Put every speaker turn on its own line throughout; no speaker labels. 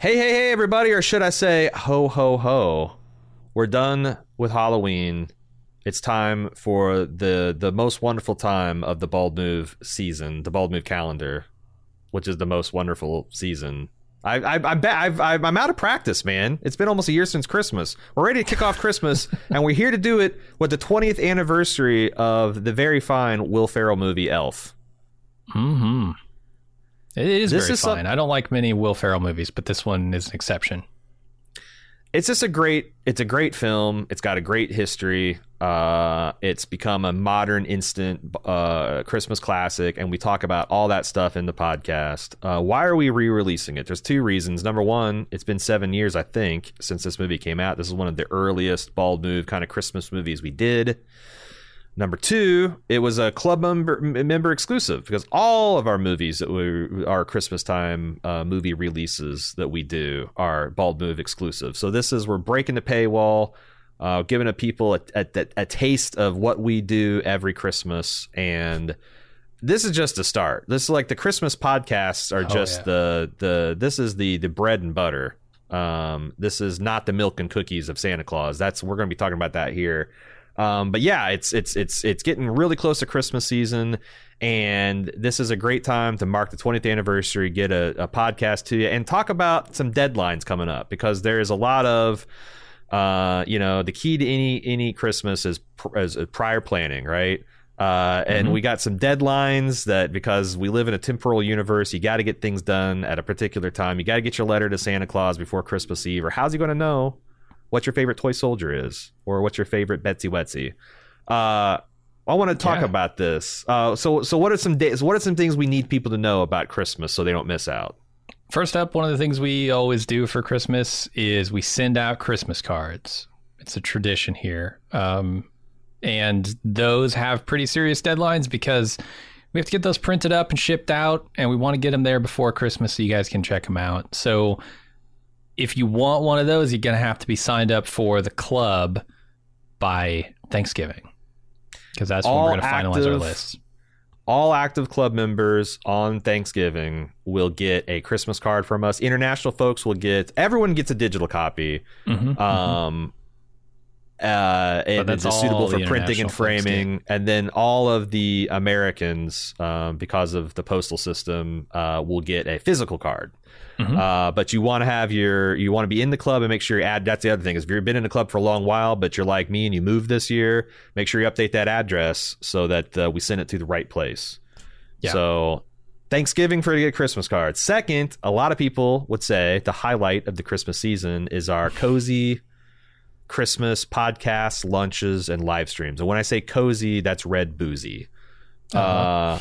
Hey, hey, hey, everybody, or should I say, ho, ho, ho. We're done with Halloween. It's time for the the most wonderful time of the Bald Move season, the Bald Move calendar, which is the most wonderful season. I I, I I've, i am out of practice, man. It's been almost a year since Christmas. We're ready to kick off Christmas, and we're here to do it with the 20th anniversary of the very fine Will Ferrell movie Elf.
Hmm. It is this very is fine. I don't like many Will Ferrell movies, but this one is an exception.
It's just a great. It's a great film. It's got a great history. Uh, it's become a modern instant uh, Christmas classic, and we talk about all that stuff in the podcast. Uh, why are we re-releasing it? There's two reasons. Number one, it's been seven years, I think, since this movie came out. This is one of the earliest bald move kind of Christmas movies we did. Number two, it was a club member member exclusive because all of our movies that we our Christmas time uh, movie releases that we do are Bald Move exclusive. So this is we're breaking the paywall, uh, giving a people a, a, a taste of what we do every Christmas, and this is just a start. This is like the Christmas podcasts are oh, just yeah. the the this is the the bread and butter. Um, this is not the milk and cookies of Santa Claus. That's we're going to be talking about that here. Um, but yeah, it's it's it's it's getting really close to Christmas season, and this is a great time to mark the 20th anniversary, get a, a podcast to you, and talk about some deadlines coming up because there is a lot of uh, you know, the key to any any Christmas is, pr- is prior planning, right? Uh, and mm-hmm. we got some deadlines that because we live in a temporal universe, you got to get things done at a particular time. You got to get your letter to Santa Claus before Christmas Eve, or how's he going to know what your favorite toy soldier is, or what's your favorite Betsy Wetsy? Uh, I want to talk yeah. about this. Uh, so, so what are some days? What are some things we need people to know about Christmas so they don't miss out?
First up, one of the things we always do for Christmas is we send out Christmas cards. It's a tradition here. Um, and those have pretty serious deadlines because we have to get those printed up and shipped out, and we want to get them there before Christmas so you guys can check them out. So if you want one of those, you're going to have to be signed up for the club by Thanksgiving because that's All when we're going to finalize our list
all active club members on Thanksgiving will get a Christmas card from us. International folks will get everyone gets a digital copy. Mm-hmm, mm-hmm. um, uh, and it's suitable for printing and framing. And then all of the Americans, um, because of the postal system, uh, will get a physical card. Mm-hmm. Uh, but you want to have your you want to be in the club and make sure you add. That's the other thing is if you've been in the club for a long while, but you're like me and you moved this year, make sure you update that address so that uh, we send it to the right place. Yeah. So Thanksgiving for to get Christmas cards. Second, a lot of people would say the highlight of the Christmas season is our cozy Christmas podcasts, lunches, and live streams. And when I say cozy, that's red boozy. Uh-huh. Uh,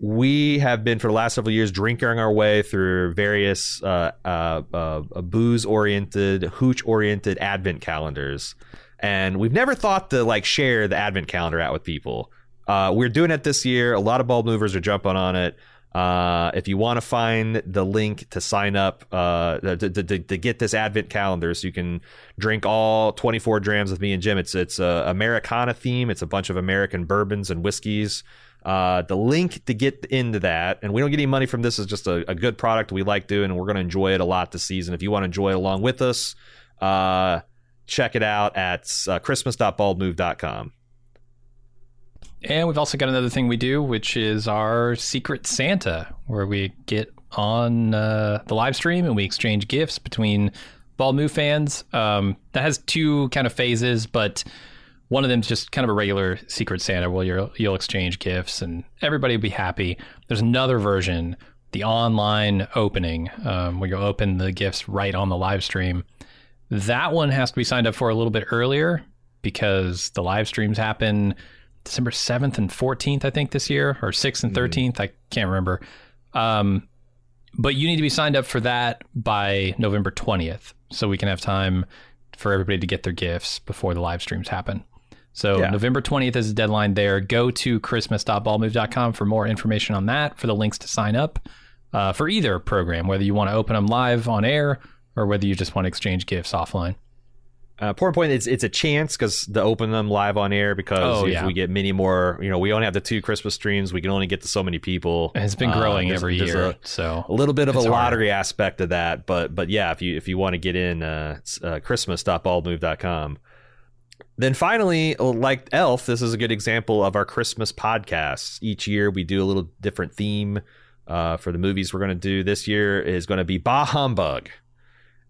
we have been for the last several years drinking our way through various uh, uh, uh, booze oriented, hooch oriented advent calendars, and we've never thought to like share the advent calendar out with people. Uh, we're doing it this year. A lot of bald movers are jumping on it. Uh, if you want to find the link to sign up uh, to, to, to, to, get this Advent calendar, so you can drink all 24 drams with me and Jim. It's it's a Americana theme. It's a bunch of American bourbons and whiskeys. Uh, the link to get into that, and we don't get any money from this, is just a, a good product we like doing, and we're going to enjoy it a lot this season. If you want to enjoy it along with us, uh, check it out at uh, christmas.baldmove.com.
And we've also got another thing we do, which is our Secret Santa, where we get on uh, the live stream and we exchange gifts between Bald Move fans. Um, that has two kind of phases, but one of them is just kind of a regular Secret Santa where you'll, you'll exchange gifts and everybody will be happy. There's another version, the online opening, um, where you'll open the gifts right on the live stream. That one has to be signed up for a little bit earlier because the live streams happen December 7th and 14th, I think, this year, or 6th and 13th. Mm. I can't remember. Um, but you need to be signed up for that by November 20th so we can have time for everybody to get their gifts before the live streams happen. So
Yeah.
November 20th is the deadline there. Go to christmas.baldmove.com for more information on that, for the links to sign up uh, for either program, whether you want to open them live on air or whether you just want to exchange gifts offline.
Uh, important point. It's it's a chance because to open them live on air because
Oh,
if
yeah.
we get many more, you know, we only have the two Christmas streams. We can only get to so many people.
It's been
Uh,
growing
there's-
every year.
A,
so
a little bit of a lottery aspect of that, but but yeah, if you if you want to get in, uh, it's, uh, Christmas.baldmove.com. Then finally, like Elf, this is a good example of our Christmas podcasts. Each year we do a little different theme uh, for the movies we're going to do. This year is going to be Bah Humbug.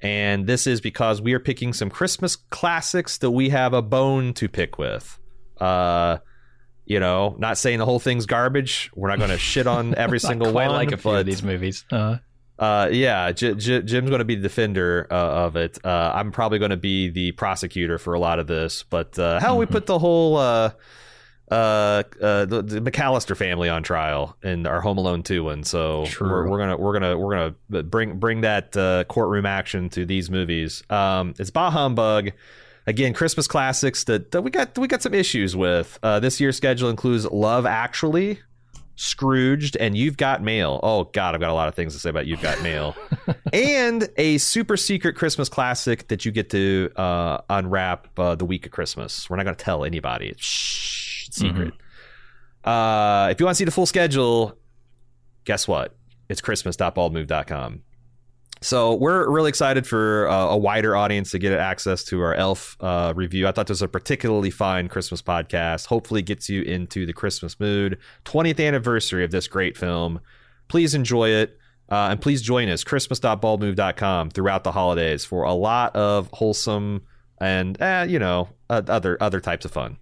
And this is because we are picking some Christmas classics that we have a bone to pick with. Uh, you know, not saying the whole thing's garbage. We're not going to shit on every single one.
like a few
but,
of these movies. Uh,
uh, yeah, J- J- Jim's going to be the defender uh, of it. Uh, I'm probably going to be the prosecutor for a lot of this. But uh, how we put the whole uh, uh, uh, the, the McAllister family on trial in our Home Alone 2 one. So
True.
we're, we're gonna we're gonna we're gonna bring bring that uh, courtroom action to these movies. Um, it's Bah Humbug. Again, Christmas classics that, that we got we got some issues with. Uh, this year's schedule includes Love Actually, Scrooged, and You've Got Mail. Oh God, I've got a lot of things to say about You've Got Mail, and a super secret Christmas classic that you get to uh, unwrap uh, the week of Christmas. We're not going to tell anybody. It's shh, secret. Uh, if you want to see the full schedule, guess what? It's Christmas.baldmove.com. So we're really excited for uh, a wider audience to get access to our Elf uh, review. I thought this was a particularly fine Christmas podcast. Hopefully, gets you into the Christmas mood. 20th anniversary of this great film. Please enjoy it. Uh, and please join us, christmas.baldmove.com, throughout the holidays for a lot of wholesome and, uh, you know, other other types of fun.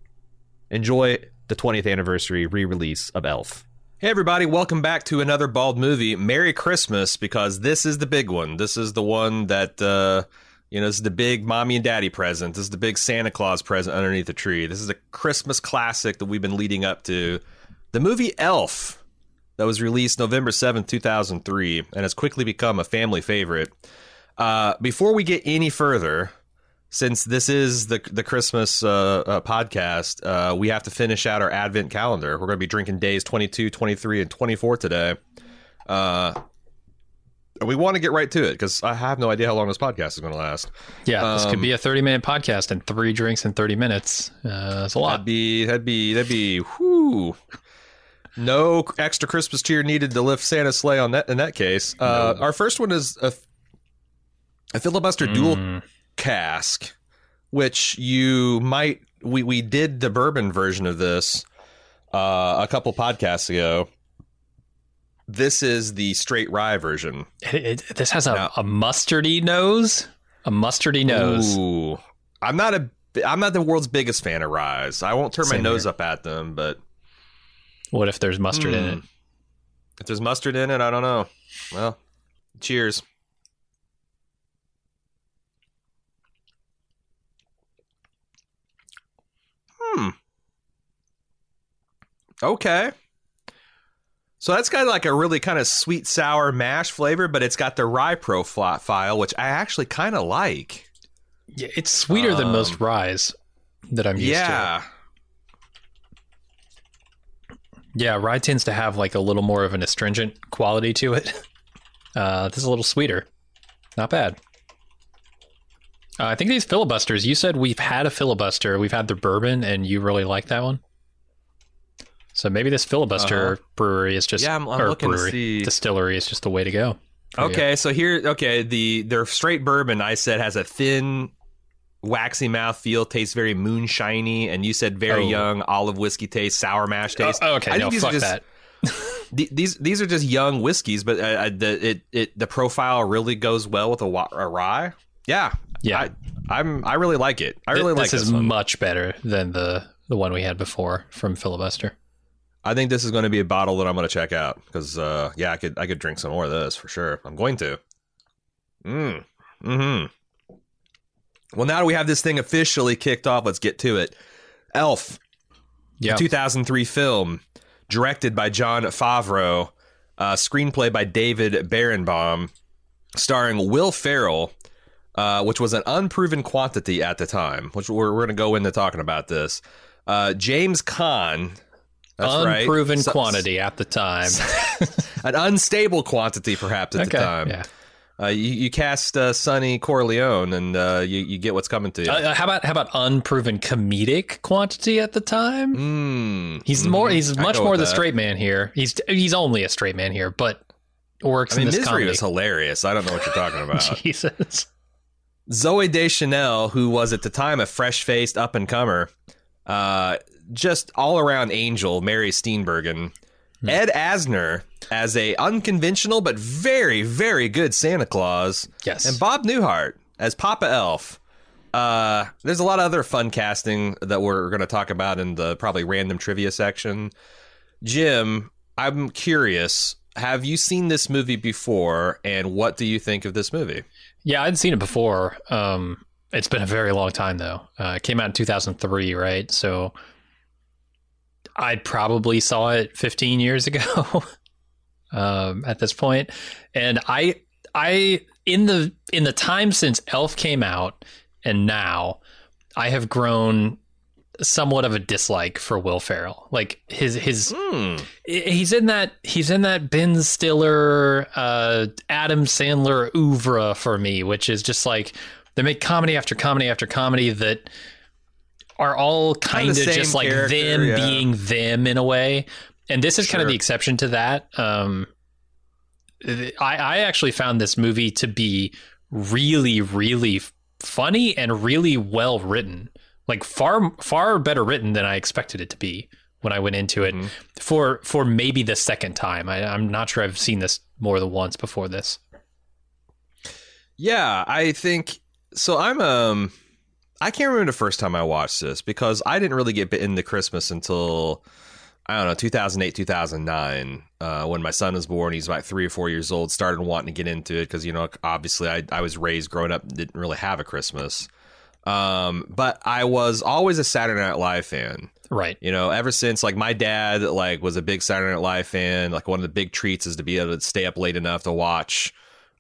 Enjoy the 20th anniversary re release of Elf. Hey, everybody, welcome back to another Bald movie. Merry Christmas, because this is the big one. This is the one that, uh, you know, this is the big mommy and daddy present. This is the big Santa Claus present underneath the tree. This is a Christmas classic that we've been leading up to. The movie Elf, that was released November 7th, 2003, and has quickly become a family favorite. Uh, before we get any further, since this is the the Christmas uh, uh, podcast, uh, we have to finish out our Advent calendar. We're going to be drinking days 22, 23, and 24 today. Uh, and we want to get right to it because I have no idea how long this podcast is going to last.
yeah, this could
Um,
be a 30 minute podcast and three drinks in 30 minutes. Uh, that's a lot.
That'd be that'd be that'd be whoo. No extra Christmas cheer needed to lift Santa's sleigh on that in that case. Uh, Our first one is a, a filibuster dual
Mm.
Cask, which you might we we did the bourbon version of this uh, a couple podcasts ago. This is the straight rye version.
It, it, this has a,
Now-
a mustardy nose. A mustardy nose.
Ooh, I'm not a I'm not the world's biggest fan of rye. I won't turn my
Same
nose
here.
up at them, but
What if there's mustard in
Hmm.
it?
If there's mustard in it, I don't know. Well, cheers. Hmm. Okay. So that's got like a really kind of sweet sour mash flavor, but it's got the rye profile, which I actually kind of like.
Yeah, it's sweeter than
Um,
most ryes that I'm used
yeah.
to. Yeah, rye tends to have like a little more of an astringent quality to it. Uh, this is a little sweeter. Not bad. Uh, I think these filibusters. You said we've had a filibuster. We've had the bourbon, and you really like that one. So maybe this filibuster brewery is just
Uh-huh. Yeah, I'm- I'm looking to
brewery
see-
distillery is just the way to go. you.
Okay, so here, okay, the their straight bourbon I said has a thin, waxy mouth feel, tastes very moonshiny, and you said very
Oh.
young olive whiskey taste, sour mash taste.
Oh, okay,
I
no,
these
fuck
just,
that.
these these are just young whiskeys, but uh, uh, the it it the profile really goes well with a, a rye. Yeah,
Yeah,
I, I'm I really like it. I really
Th-
like
this
this
is much better than the the one we had before from filibuster.
I think this is going to be a bottle that I'm going to check out because uh, yeah, I could I could drink some more of this for sure. I'm going to. Mm. Hmm. Well, now that we have this thing officially kicked off, let's get to it. Elf,
Yeah,
2003 film, directed by Jon Favreau, uh, screenplay by David Berenbaum, starring Will Ferrell, uh, which was an unproven quantity at the time, which we're, we're going to go into talking about this. Uh, James. That's
Unproven
right. So-
quantity at the time.
an unstable quantity, perhaps at the time.
Yeah.
Uh, you, you cast uh, Sonny Corleone, and uh, you, you get what's coming to you.
Uh, how about how about unproven comedic quantity at the time?
Mm,
He's
mhm.
more. He's much more the
that.
straight man here. He's he's only a straight man here, but works
I mean,
in this
Misery
comedy.
was hilarious. I don't know what you're talking about.
Jesus.
Zooey Deschanel, who was at the time a fresh faced up and comer, uh, just all around angel, Mary Steenburgen.
Hmm.
Ed Asner as a unconventional but very, very good Santa Claus.
Yes.
And Bob Newhart as Papa Elf. Uh, there's a lot of other fun casting that we're going to talk about in the probably random trivia section. Jim, I'm curious. Have you seen this movie before, and what do you think of this movie?
Yeah, I'd seen it before. Um, it's been a very long time though. Uh, it came out in 2003, right? So I probably saw it 15 years ago. um, at this point, and I, I in the in the time since Elf came out and now, I have grown somewhat of a dislike for Will Ferrell. Like his his
Hmm.
he's in that he's in that Ben Stiller, uh, Adam Sandler oeuvre for me, which is just like they make comedy after comedy after comedy that are all kind of just like them
yeah.
being them in a way. And this is kind of the exception to that. Um, I, I actually found this movie to be really, really funny and really well written. Like far, far better written than I expected it to be when I went into it
Mhm.
for for maybe the second time. I, I'm not sure I've seen this more than once before this.
Yeah, I think so. I'm um, I can't remember the first time I watched this because I didn't really get into Christmas until I don't know 2008 2009 uh, when my son was born. He's about three or four years old. Started wanting to get into it because you know obviously I I was raised growing up didn't really have a Christmas. Um, but I was always a Saturday Night Live fan.
Right.
You know, ever since like my dad like was a big Saturday Night Live fan. Like one of the big treats is to be able to stay up late enough to watch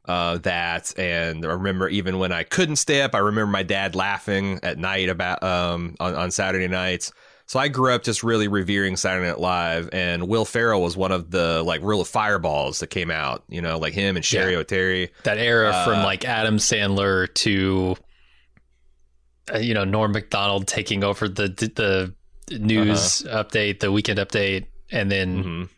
uh, that. And I remember even when I couldn't stay up, I remember my dad laughing at night about um on, on Saturday nights. So I grew up just really revering Saturday Night Live, and Will Ferrell was one of the like real fireballs that came out. You know, like him and Cheri
Yeah.
Oteri.
That era from
Uh,
like Adam Sandler to you know Norm Macdonald taking over the the, news update, the weekend update, and then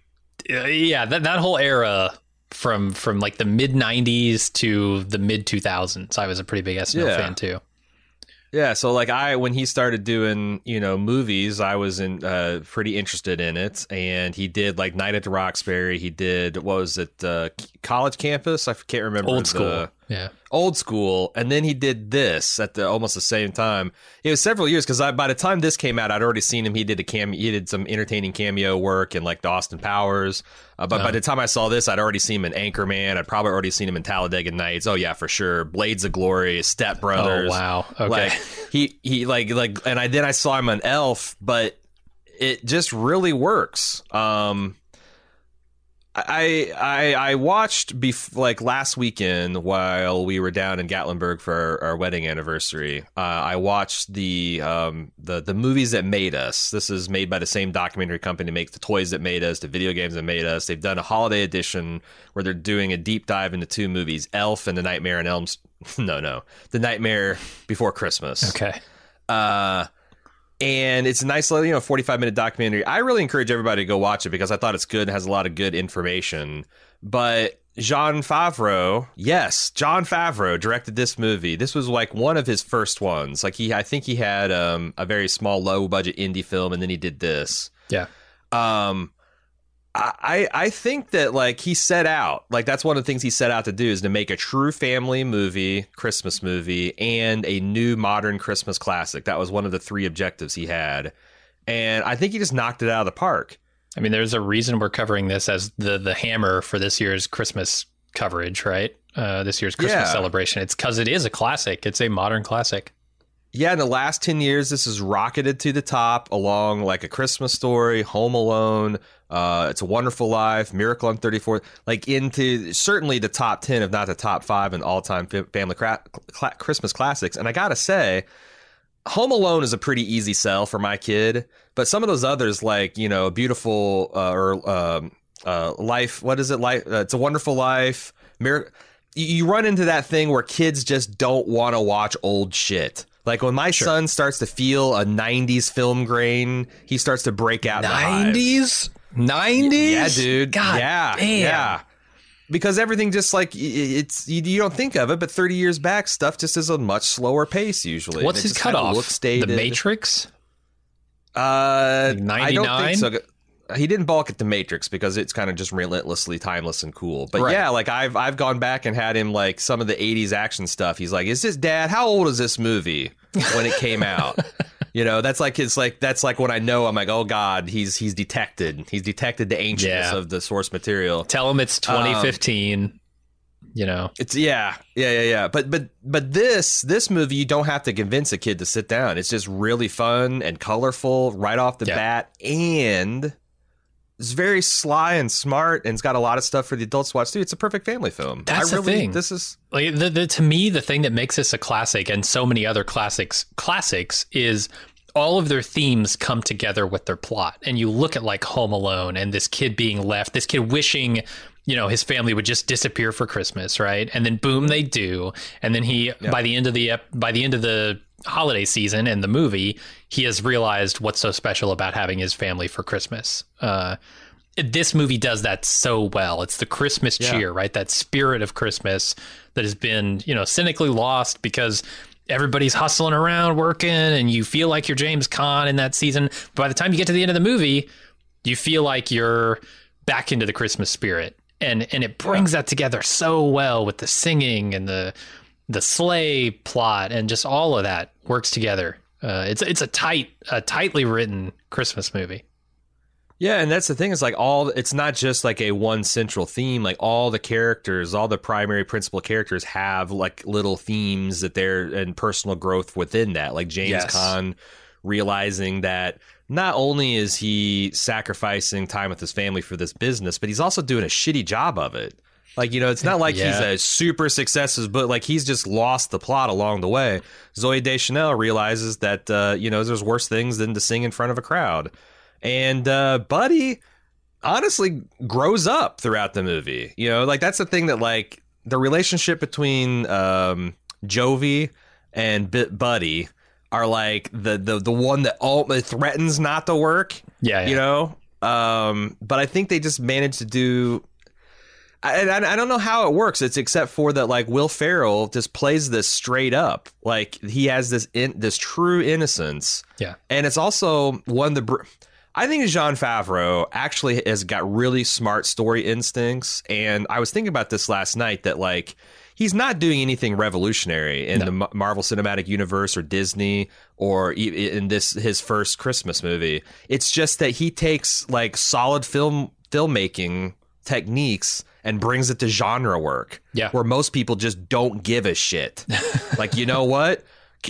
Mhm.
uh, yeah, that that whole era from from like the mid '90s to the mid 2000s. I was a pretty big SNL
Yeah.
fan too.
Yeah, so like I when he started doing, you know, movies, I was in uh pretty interested in it and he did like Night at the Roxbury, he did what was it uh College Campus? I can't remember
Old
the-
school, yeah.
Old School and then he did this at the almost the same time. It was several years cuz I by the time this came out I'd already seen him. He did a cameo he did some entertaining cameo work in like the Austin Powers. Uh, but by
Oh.
the time I saw this I'd already seen him in Anchorman. I'd probably already seen him in Talladega Nights. Oh yeah, for sure. Blades of Glory, Step Brothers.
Oh wow, okay.
Like he he like like and I then I saw him on Elf, but it just really works. Um I I I watched bef- like last weekend while we were down in Gatlinburg for our, our wedding anniversary. Uh, I watched the um the the movies that made us. This is made by the same documentary company that makes the toys that made us, the video games that made us. They've done a holiday edition where they're doing a deep dive into two movies, Elf and The Nightmare on Elm. No, no, The Nightmare Before Christmas.
okay.
Uh, and it's a nice little, you know, 45 minute documentary. I really encourage everybody to go watch it because I thought it's good, and has a lot of good information. But Jean Favreau, yes, Jon Favreau directed this movie. This was like one of his first ones. Like he, I think he had um, a very small, low budget indie film, and then he did this.
Yeah.
Um, I I think that like he set out like that's one of the things he set out to do is to make a true family movie, Christmas movie, and a new modern Christmas classic. That was one of the three objectives he had, and I think he just knocked it out of the park.
I mean, there's a reason we're covering this as the the hammer for this year's Christmas coverage, right? Uh, this year's Christmas
Yeah.
celebration. It's because it is a classic. It's a modern classic.
Yeah, in the last 10 years, this has rocketed to the top along like A Christmas Story, Home Alone, uh, It's a Wonderful Life, Miracle on 34th, like into certainly the top 10, if not the top five in all time family cra- cl- Christmas classics. And I got to say, Home Alone is a pretty easy sell for my kid, but some of those others, like, you know, Beautiful uh, or um, uh, Life, what is it? Life, uh, It's a Wonderful Life. You run into that thing where kids just don't want to watch old shit. Like when my sure. son starts to feel a 90s film grain, he starts to break out
90s? 90s?
Yeah, dude.
God
yeah.
Damn.
Yeah. Because everything just like it's you, don't think of it, but 30 years back, stuff just is a much slower pace usually.
What's his cutoff? Looks dated. The Matrix?
Uh, 99? I don't think so he didn't balk at the Matrix because it's kind of just relentlessly timeless and cool. But right. yeah, like I've I've gone back and had him like some of the '80s action stuff. He's like, "Is this dad? How old is this movie when it came out?" you know, that's like it's like that's like when I know I'm like, "Oh God, he's he's detected. He's detected the ancientness yeah. of the source material."
Tell him it's 2015. Um, you know,
it's yeah, yeah, yeah, yeah. But but but this this movie, you don't have to convince a kid to sit down. It's just really fun and colorful right off the yeah. bat, and it's very sly and smart, and it's got a lot of stuff for the adults to watch too. It's a perfect family film.
That's I really, the thing.
This is
like the, the, to me the thing that makes this a classic, and so many other classics classics is all of their themes come together with their plot. And you look at like Home Alone and this kid being left, this kid wishing you know his family would just disappear for christmas right and then boom they do and then he yep. by the end of the by the end of the holiday season and the movie, he has realized what's so special about having his family for Christmas. Uh, this movie does that so well. It's the Christmas yeah. cheer, right? That spirit of Christmas that has been, you know, cynically lost because everybody's hustling around working and you feel like you're James Caan in that season. By the time you get to the end of the movie, you feel like you're back into the Christmas spirit. And and it brings that together so well with the singing and the the sleigh plot and just all of that works together. Uh, it's it's a tight, a tightly written Christmas movie.
Yeah, and that's the thing. Is like all. It's not just like a one central theme. Like all the characters, all the primary principal characters have like little themes that they're and personal growth within that. Like James yes. Caan realizing that not only is he sacrificing time with his family for this business, but he's also doing a shitty job of it. Like, you know, it's not like yeah. he's a super success, but like he's just lost the plot along the way. Zooey Deschanel realizes that, uh, you know, there's worse things than to sing in front of a crowd. And uh, Buddy honestly grows up throughout the movie. You know, like that's the thing that, like, the relationship between um, Jovi and B- Buddy are like the, the, the one that all threatens not to work.
Yeah. yeah.
You know? Um, but I think they just managed to do I, I, don't know how it works. It's except for that, like Will Ferrell just plays this straight up, like he has this in, this true innocence.
Yeah,
and it's also one of the. I think Jon Favreau actually has got really smart story instincts, and I was thinking about this last night that like he's not doing anything revolutionary in no. the Marvel Cinematic Universe or Disney or in this his first Christmas movie. It's just that he takes like solid film filmmaking techniques and brings it to genre work.
Yeah.
Where most people just don't give a shit. like, you know what?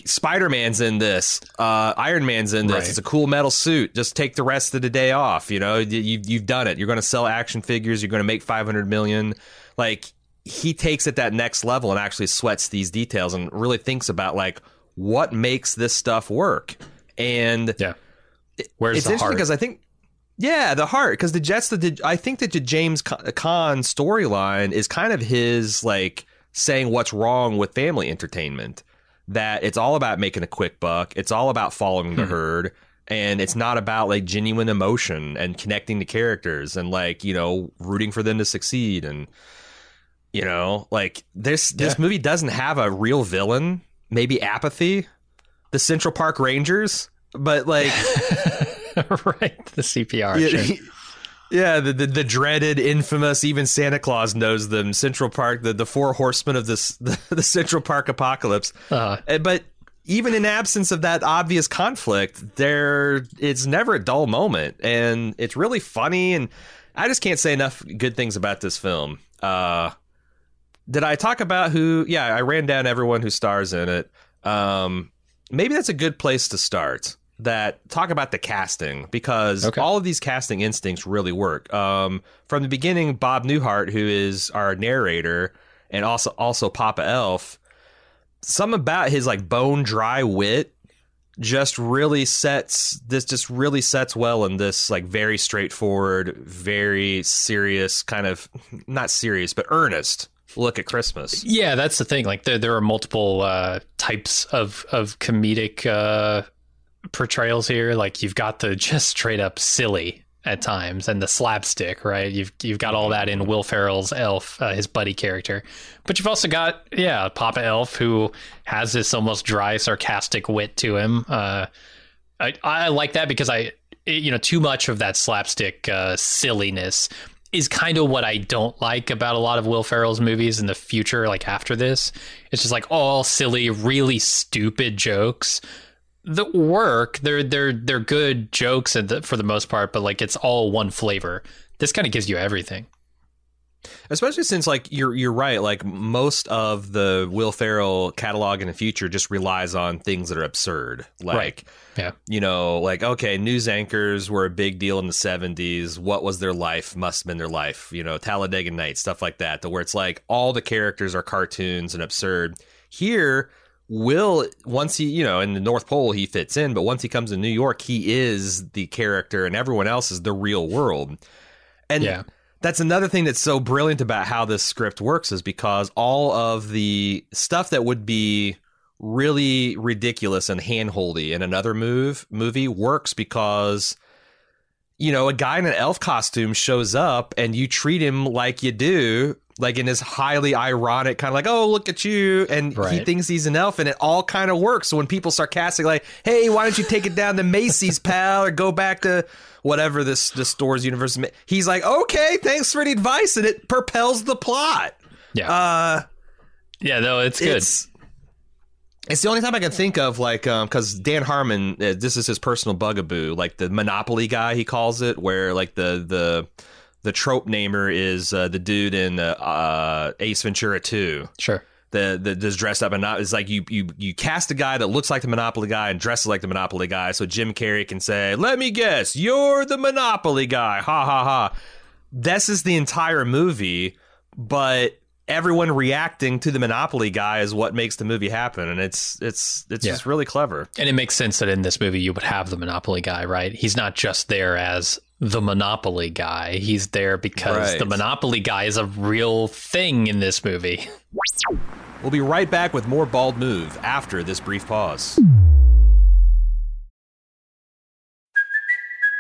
Spider Man's in this. Uh, Iron Man's in this. Right. It's a cool metal suit. Just take the rest of the day off. You know, you, you've done it. You're going to sell action figures. You're going to make 500 million. Like, he takes it that next level and actually sweats these details and really thinks about, like, what makes this stuff work. And
yeah.
Where's it's interesting because I think yeah, the heart because the Jets. The I think that the James Caan storyline is kind of his like saying what's wrong with family entertainment. That it's all about making a quick buck. It's all about following the mm-hmm. herd, and it's not about like genuine emotion and connecting to characters and like you know rooting for them to succeed and you know like this this movie doesn't have a real villain. Maybe apathy, the Central Park Rangers, but like.
right, the CPR.
Yeah, yeah the, the, the dreaded, infamous. Even Santa Claus knows them. Central Park, the the four horsemen of this the, the Central Park apocalypse. Uh-huh. But even in absence of that obvious conflict, there it's never a dull moment, and it's really funny. And I just can't say enough good things about this film. Uh, did I talk about who? Yeah, I ran down everyone who stars in it. Um, maybe that's a good place to start. That talk about the casting because
Okay.
all of these casting instincts really work. Um, from the beginning, Bob Newhart, who is our narrator and also also Papa Elf, some about his like bone dry wit just really sets this just really sets well in this like very straightforward, very serious kind of not serious but earnest look at Christmas.
Yeah, that's the thing. Like there, there are multiple uh, types of of comedic uh, portrayals here. Like you've got the just straight up silly at times, and the slapstick. Right? You've you've got all that in Will Ferrell's Elf, uh, his buddy character. But you've also got yeah, Papa Elf, who has this almost dry, sarcastic wit to him. Uh, I I like that because I you know too much of that slapstick uh, silliness is kind of what I don't like about a lot of Will Ferrell's movies in the future, like after this. It's just like all silly, really stupid jokes that work. They're they're they're good jokes for the most part, but like it's all one flavor. This kind of gives you everything.
Especially since like you're you're right, like most of the Will Ferrell catalog in the future just relies on things that are absurd. Like
Right. Yeah.
you know, like okay, news anchors were a big deal in the seventies. What was their life? Must have been their life. You know, Talladega Nights, stuff like that. To where it's like all the characters are cartoons and absurd. Here, Will once he, you know, in the North Pole he fits in, but once he comes to New York, he is the character, and everyone else is the real world. And
Yeah.
That's another thing that's so brilliant about how this script works is because all of the stuff that would be really ridiculous and handholdy in another move movie works because you know a guy in an elf costume shows up and you treat him like you do like in this highly ironic kind of like oh look at you and he thinks he's an elf and it all kind of works so when people sarcastic like hey why don't you take it down to macy's pal or go back to whatever this this store's universe ma-" he's like okay thanks for the advice and it propels the plot
Yeah.
uh
yeah, no, it's good.
it's it's the only time I can think of, like, because Dan Harmon, uh, this is his personal bugaboo, like the Monopoly guy, he calls it, where like the the the trope namer is uh, the dude in uh, uh, Ace Ventura Two.
sure.
The the just dressed up and not it's like you you you cast a guy that looks like the Monopoly guy and dresses like the Monopoly guy, so Jim Carrey can say, "Let me guess, you're the Monopoly guy." Ha ha ha. This is the entire movie, but everyone reacting to the Monopoly guy is what makes the movie happen, and it's it's it's
Yeah.
just really clever.
And it makes sense that in this movie you would have the Monopoly guy, right? He's not just there as the Monopoly guy. He's there because
Right.
the Monopoly guy is a real thing in this movie.
We'll be right back with more Bald Move after this brief pause.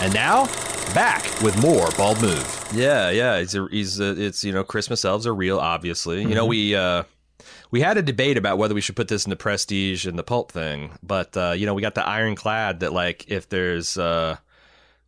And now, back with more Bald Move. Yeah, yeah, it's a, he's a, it's you know Christmas elves are real, obviously. You know we uh we had a debate about whether we should put this in the Prestige and the Pulp thing, but uh, you know we got the ironclad that like if there's uh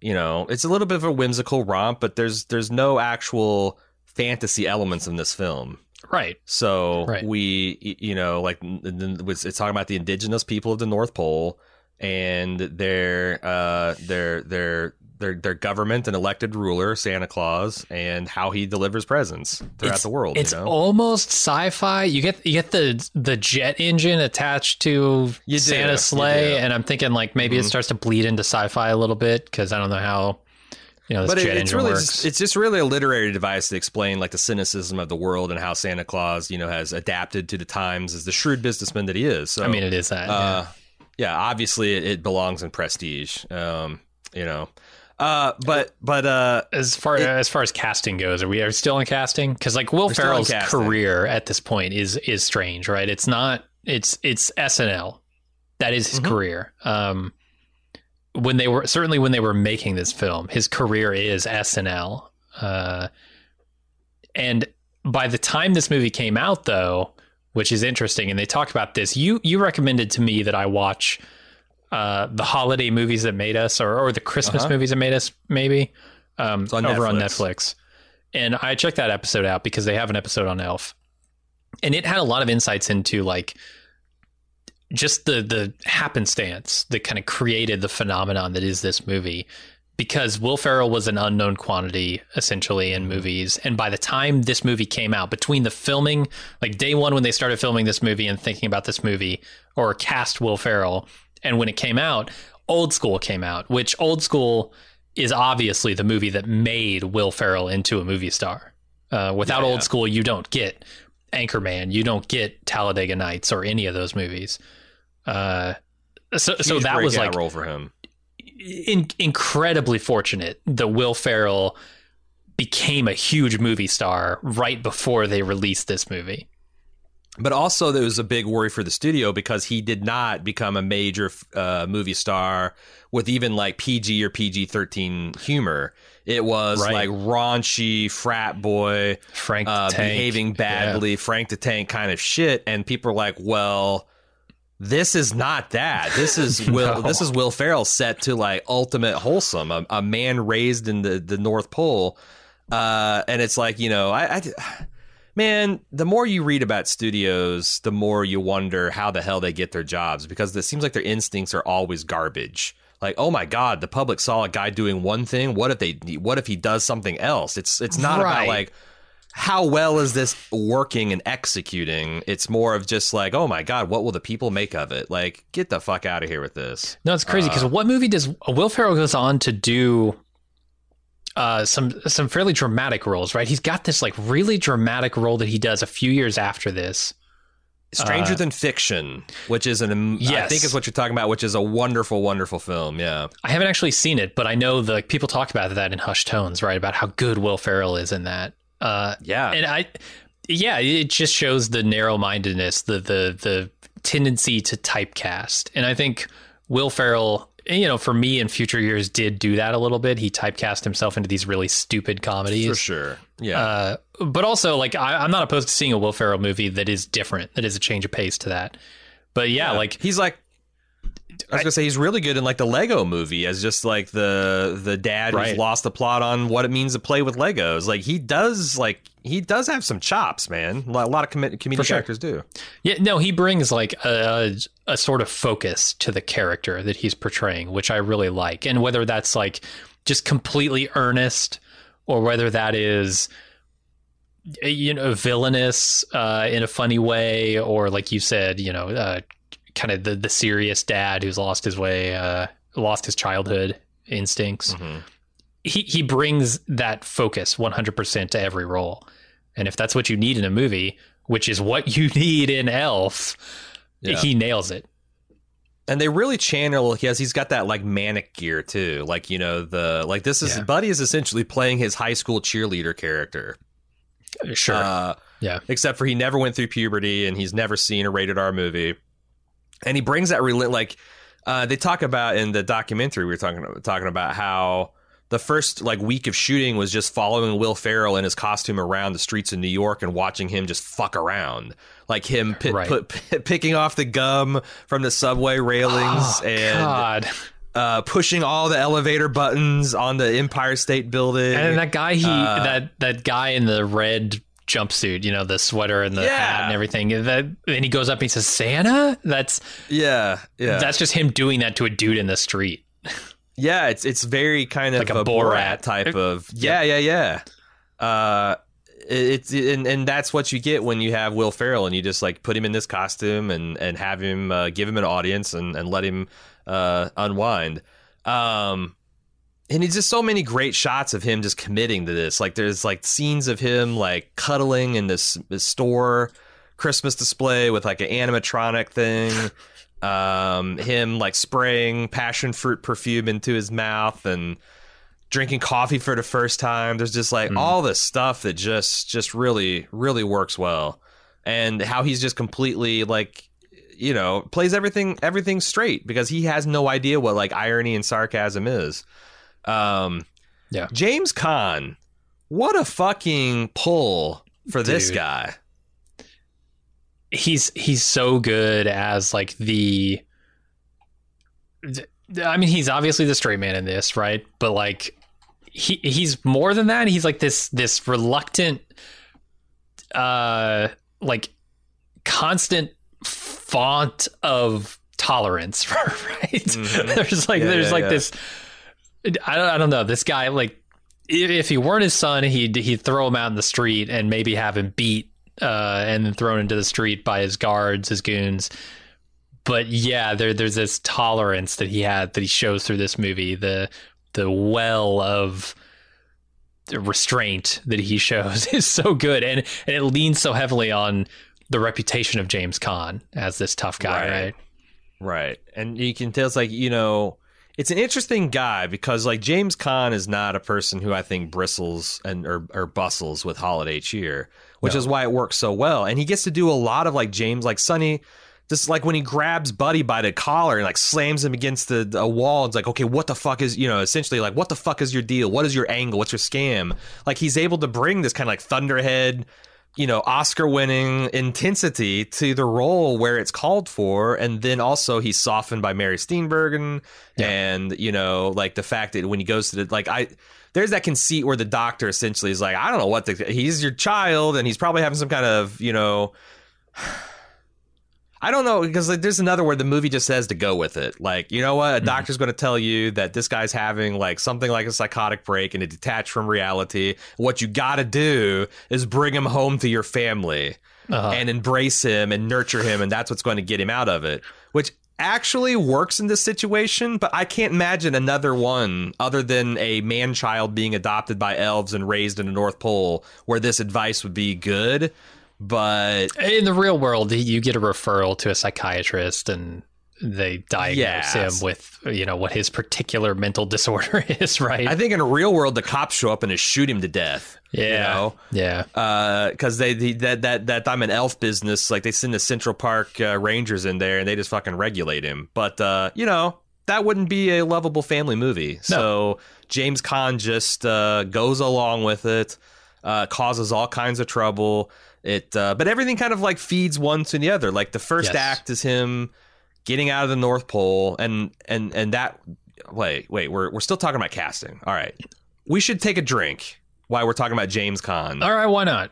you know it's a little bit of a whimsical romp, but there's there's no actual fantasy elements in this film.
Right.
So
Right.
we, you know, like n- n- it's it's talking about the indigenous people of the North Pole and their uh their their their their government and elected ruler Santa Claus and how he delivers presents throughout
It's-
the world.
It's
you know?
almost sci-fi. You get you get the the jet engine attached to
You
Santa's sleigh.
Mm-hmm.
and I'm thinking like maybe it starts to bleed into sci-fi a little bit because I don't know how you know
but it- it's really just, it's just really a literary device to explain like the cynicism of the world and how Santa Claus, you know, has adapted to the times as the shrewd businessman that he is. So
I mean, it is that.
uh, yeah, obviously it, it belongs in prestige. Um, you know, uh, but but uh.
As far as far as casting goes, are we are still in casting? Because like Will
We're still in
Ferrell's career at this point is is strange, right? It's not. It's it's SNL. That is his
Mhm.
career. Um, when they were certainly when they were making this film, his career is SNL. Uh, and by the time this movie came out, though, which is interesting. And they talk about this. You you recommended to me that I watch uh, the holiday movies that made us, or, or the Christmas
Uh-huh.
movies that made us, maybe um,
on
over on
Netflix.
Netflix. And I checked that episode out because they have an episode on Elf, and it had a lot of insights into like just the the happenstance that kind of created the phenomenon that is this movie because Will Ferrell was an unknown quantity essentially in movies and by the time this movie came out between the filming like day 1 when they started filming this movie and thinking about this movie or cast Will Ferrell and when it came out Old School came out which Old School is obviously the movie that made Will Ferrell into a movie star uh, without
Yeah,
Old
yeah.
School you don't get Anchorman you don't get Talladega Nights or any of those movies uh, so so that was like
role for him.
In, incredibly fortunate that Will Ferrell became a huge movie star right before they released this movie.
But also, there was a big worry for the studio because he did not become a major uh, movie star with even like PG or PG 13 humor. It was
Right.
like raunchy frat boy,
Frank
uh, behaving badly, Frank the Tank kind of shit. And people are like, well, this is not that. This is Will.
No.
This is Will Ferrell set to like ultimate wholesome, a, a man raised in the the North Pole. Uh, and it's like you know, I, I, man, the more you read about studios, the more you wonder how the hell they get their jobs because it seems like their instincts are always garbage. Like, oh my god, the public saw a guy doing one thing. What if they? What if he does something else? It's it's not about like how well is this working and executing? It's more of just like, oh my god, what will the people make of it? Like, get the fuck out of here with this.
No, it's crazy because what movie does Will Ferrell goes on to do? Uh, some some fairly dramatic roles, right? He's got this like really dramatic role that he does a few years after this.
Stranger
Uh,
Than Fiction, which is an I think is what you're talking about, which is a wonderful, wonderful film. Yeah,
I haven't actually seen it, but I know the like, people talk about that in hushed tones, right? About how good Will Ferrell is in that. Uh,
yeah.
and I, yeah, it just shows the narrow mindedness, the the the tendency to typecast, and I think Will Ferrell, you know, for me in future years, did do that a little bit. He typecast himself into these really stupid comedies.
for sure. Yeah,
Uh, but also, like, I, I'm not opposed to seeing a Will Ferrell movie that is different, that is a change of pace to that. But yeah, like,
he's like. I was gonna say he's really good in like the Lego movie as just like the the dad
Right.
who's lost the plot on what it means to play with Legos. Like he does like he does have some chops, man. A lot, of com- comedic
sure.
actors do.
Yeah, no, he brings like a, a sort of focus to the character that he's portraying, which I really like. And whether that's like just completely earnest or whether that is you know villainous uh, in a funny way or like you said, you know, uh, kind of the the serious dad who's lost his way, uh, lost his childhood instincts. He he brings that focus 100% to every role. And if that's what you need in a movie, which is what you need in Elf,
Yeah.
he nails it.
and they really channel he has he's got that like manic gear too like you know the like this is
Yeah.
buddy is essentially playing his high school cheerleader character
Sure.
uh,
yeah.
except for he never went through puberty and he's never seen a rated r movie and he brings that rel- like uh, they talk about in the documentary we were talking talking about how the first like week of shooting was just following Will Ferrell in his costume around the streets of New York and watching him just fuck around, like him pi-
Right.
put, picking off the gum from the subway railings
Oh,
and
God.
uh, pushing all the elevator buttons on the Empire State Building.
And that guy, he
Uh,
that that guy in the red jumpsuit, you know, the sweater and the
Yeah.
hat and everything. That then he goes up and he says, "Santa." That's
yeah, yeah,
that's just him doing that to a dude in the street.
yeah. It's it's very kind of
Like
a,
a
Borat,
Borat.
type of yeah, yeah, yeah. Uh, it's and, and that's what you get when you have Will Ferrell and you just like put him in this costume and and have him uh, give him an audience and and let him uh, unwind. Um, and it's just so many great shots of him just committing to this. Like there's like scenes of him like cuddling in this, this store Christmas display with like an animatronic thing. Um, him like spraying passion fruit perfume into his mouth and drinking coffee for the first time. There's just like all this stuff that just just really really works well, and how he's just completely like you know plays everything everything straight because he has no idea what like irony and sarcasm is. Um,
Yeah.
James Caan, what a fucking pull for this guy.
he's he's so good as like the I mean he's obviously the straight man in this, right? But like he he's more than that. He's like this this reluctant uh like constant font of tolerance, right?
Mhm.
There's like
Yeah,
there's
yeah,
like
yeah.
this I don't, I don't know. This guy like if he weren't his son, he'd he'd throw him out in the street and maybe have him beat uh, and then thrown into the street by his guards, his goons. But yeah, there there's this tolerance that he had that he shows through this movie. The the well of restraint that he shows is so good, and and it leans so heavily on the reputation of James Caan as this tough guy,
Right.
right?
Right. And you can tell it's like, you know, it's an interesting guy because like James Caan is not a person who I think bristles and or, or bustles with holiday cheer, which
No.
is why it works so well. And he gets to do a lot of like James like Sonny just like when he grabs Buddy by the collar and like slams him against the a wall, it's like, okay, what the fuck is you know, essentially like what the fuck is your deal? What is your angle? What's your scam? Like he's able to bring this kind of like thunderhead you know, Oscar winning intensity to the role where it's called for. And then also he's softened by Mary Steenburgen. And, you know, like the fact that when he goes to the, like, I, there's that conceit where the doctor essentially is like, I don't know what the, he's your child and he's probably having some kind of, you know, I don't know because like there's another where the movie just says to go with it. Like, you know what? A doctor's going to tell you that this guy's having like something like a psychotic break and to detach from reality. What you got to do is bring him home to your family
Uh-huh.
and embrace him and nurture him and that's what's going to get him out of it. Which actually works in this situation, but I can't imagine another one other than a man child being adopted by elves and raised in the North Pole where this advice would be good. But
In the real world, you get a referral to a psychiatrist and they diagnose
Yes.
him with, you know, what his particular mental disorder is, right?
I think in a real world, the cops show up and just shoot him to death.
yeah.
You know?
Yeah.
because they the, that that that I'm an elf business. Like they send the Central Park uh, Rangers in there and they just fucking regulate him. But uh, you know that wouldn't be a lovable family movie. So James Caan just uh, goes along with it, uh, causes all kinds of trouble. It, uh, but everything kind of like feeds one to the other. Like the first
Yes.
act is him getting out of the North Pole, and and and that. Wait, wait, we're we're still talking about casting. All right, we should take a drink while we're talking about James Caan.
All right, why not?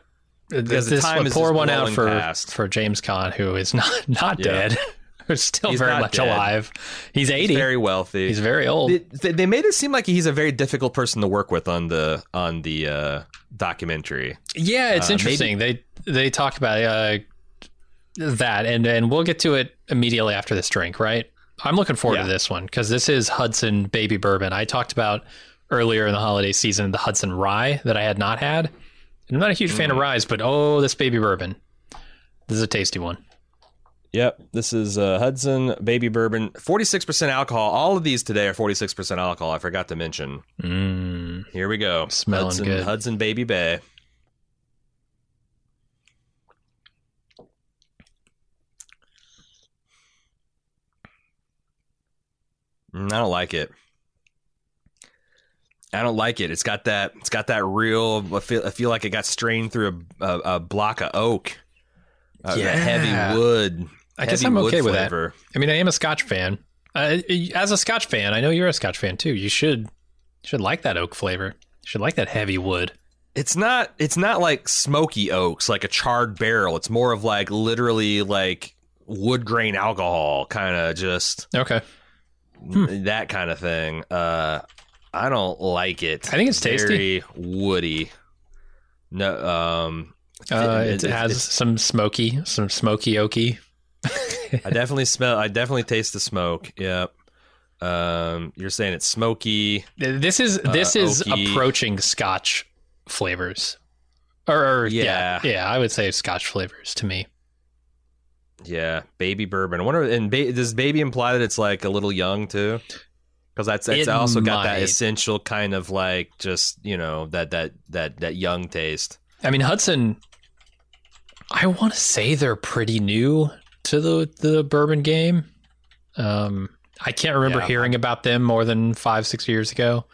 Because the
this
time is
pour one out for
past.
for James Caan, who is not not
Yeah.
dead, who's still
He's
very much
dead.
alive. He's eighty.
He's very wealthy.
He's very old.
They, they- they made it seem like he's a very difficult person to work with on the on the uh, documentary.
Yeah, it's
Uh,
interesting. They they talk about uh, that, and and we'll get to it immediately after this drink, right? I'm looking forward
Yeah.
to this one because this is Hudson Baby Bourbon. I talked about earlier in the holiday season the Hudson Rye that I had not had. And I'm not a huge fan of
Mm.
ryes, but oh, this Baby Bourbon, this is a tasty one.
Yep, this is uh, Hudson Baby Bourbon, forty six percent alcohol. All of these today are forty six percent alcohol. I forgot to mention.
Mm.
Here we go.
Smelling
Hudson,
good.
Hudson Baby Bay. Mm, I don't like it. I don't like it. It's got that. It's got that real. I feel. I feel like it got strained through a, a, a block of oak. Uh,
Yeah.
heavy wood.
I guess I'm okay with that.
flavor.
I mean, I am a Scotch fan. Uh, as a Scotch fan, I know you're a Scotch fan too. You should should like that oak flavor. You should like that heavy wood.
It's not. It's not like smoky oaks, like a charred barrel. It's more of like literally like wood grain alcohol, kind of just
Okay.
that kind of thing. Uh, I don't like it.
I think it's tasty.
Very woody. No, um,
Uh,
it-
it,
it-
has
it's-
some smoky, some smoky oaky.
I definitely smell. I definitely taste the smoke. Yep. Um, you're saying it's smoky.
This is this
Uh,
is
oaky.
approaching Scotch flavors, or, or yeah.
Yeah.
yeah, I would say Scotch flavors to me.
Yeah, baby bourbon. I wonder. And ba- does baby imply that it's like a little young too? Because that's that's
It
also got that essential kind of like just you know that that that that young taste.
I mean Hudson. I want to say they're pretty new to the the bourbon game. Um, I can't remember
Yeah.
hearing about them more than five six years ago.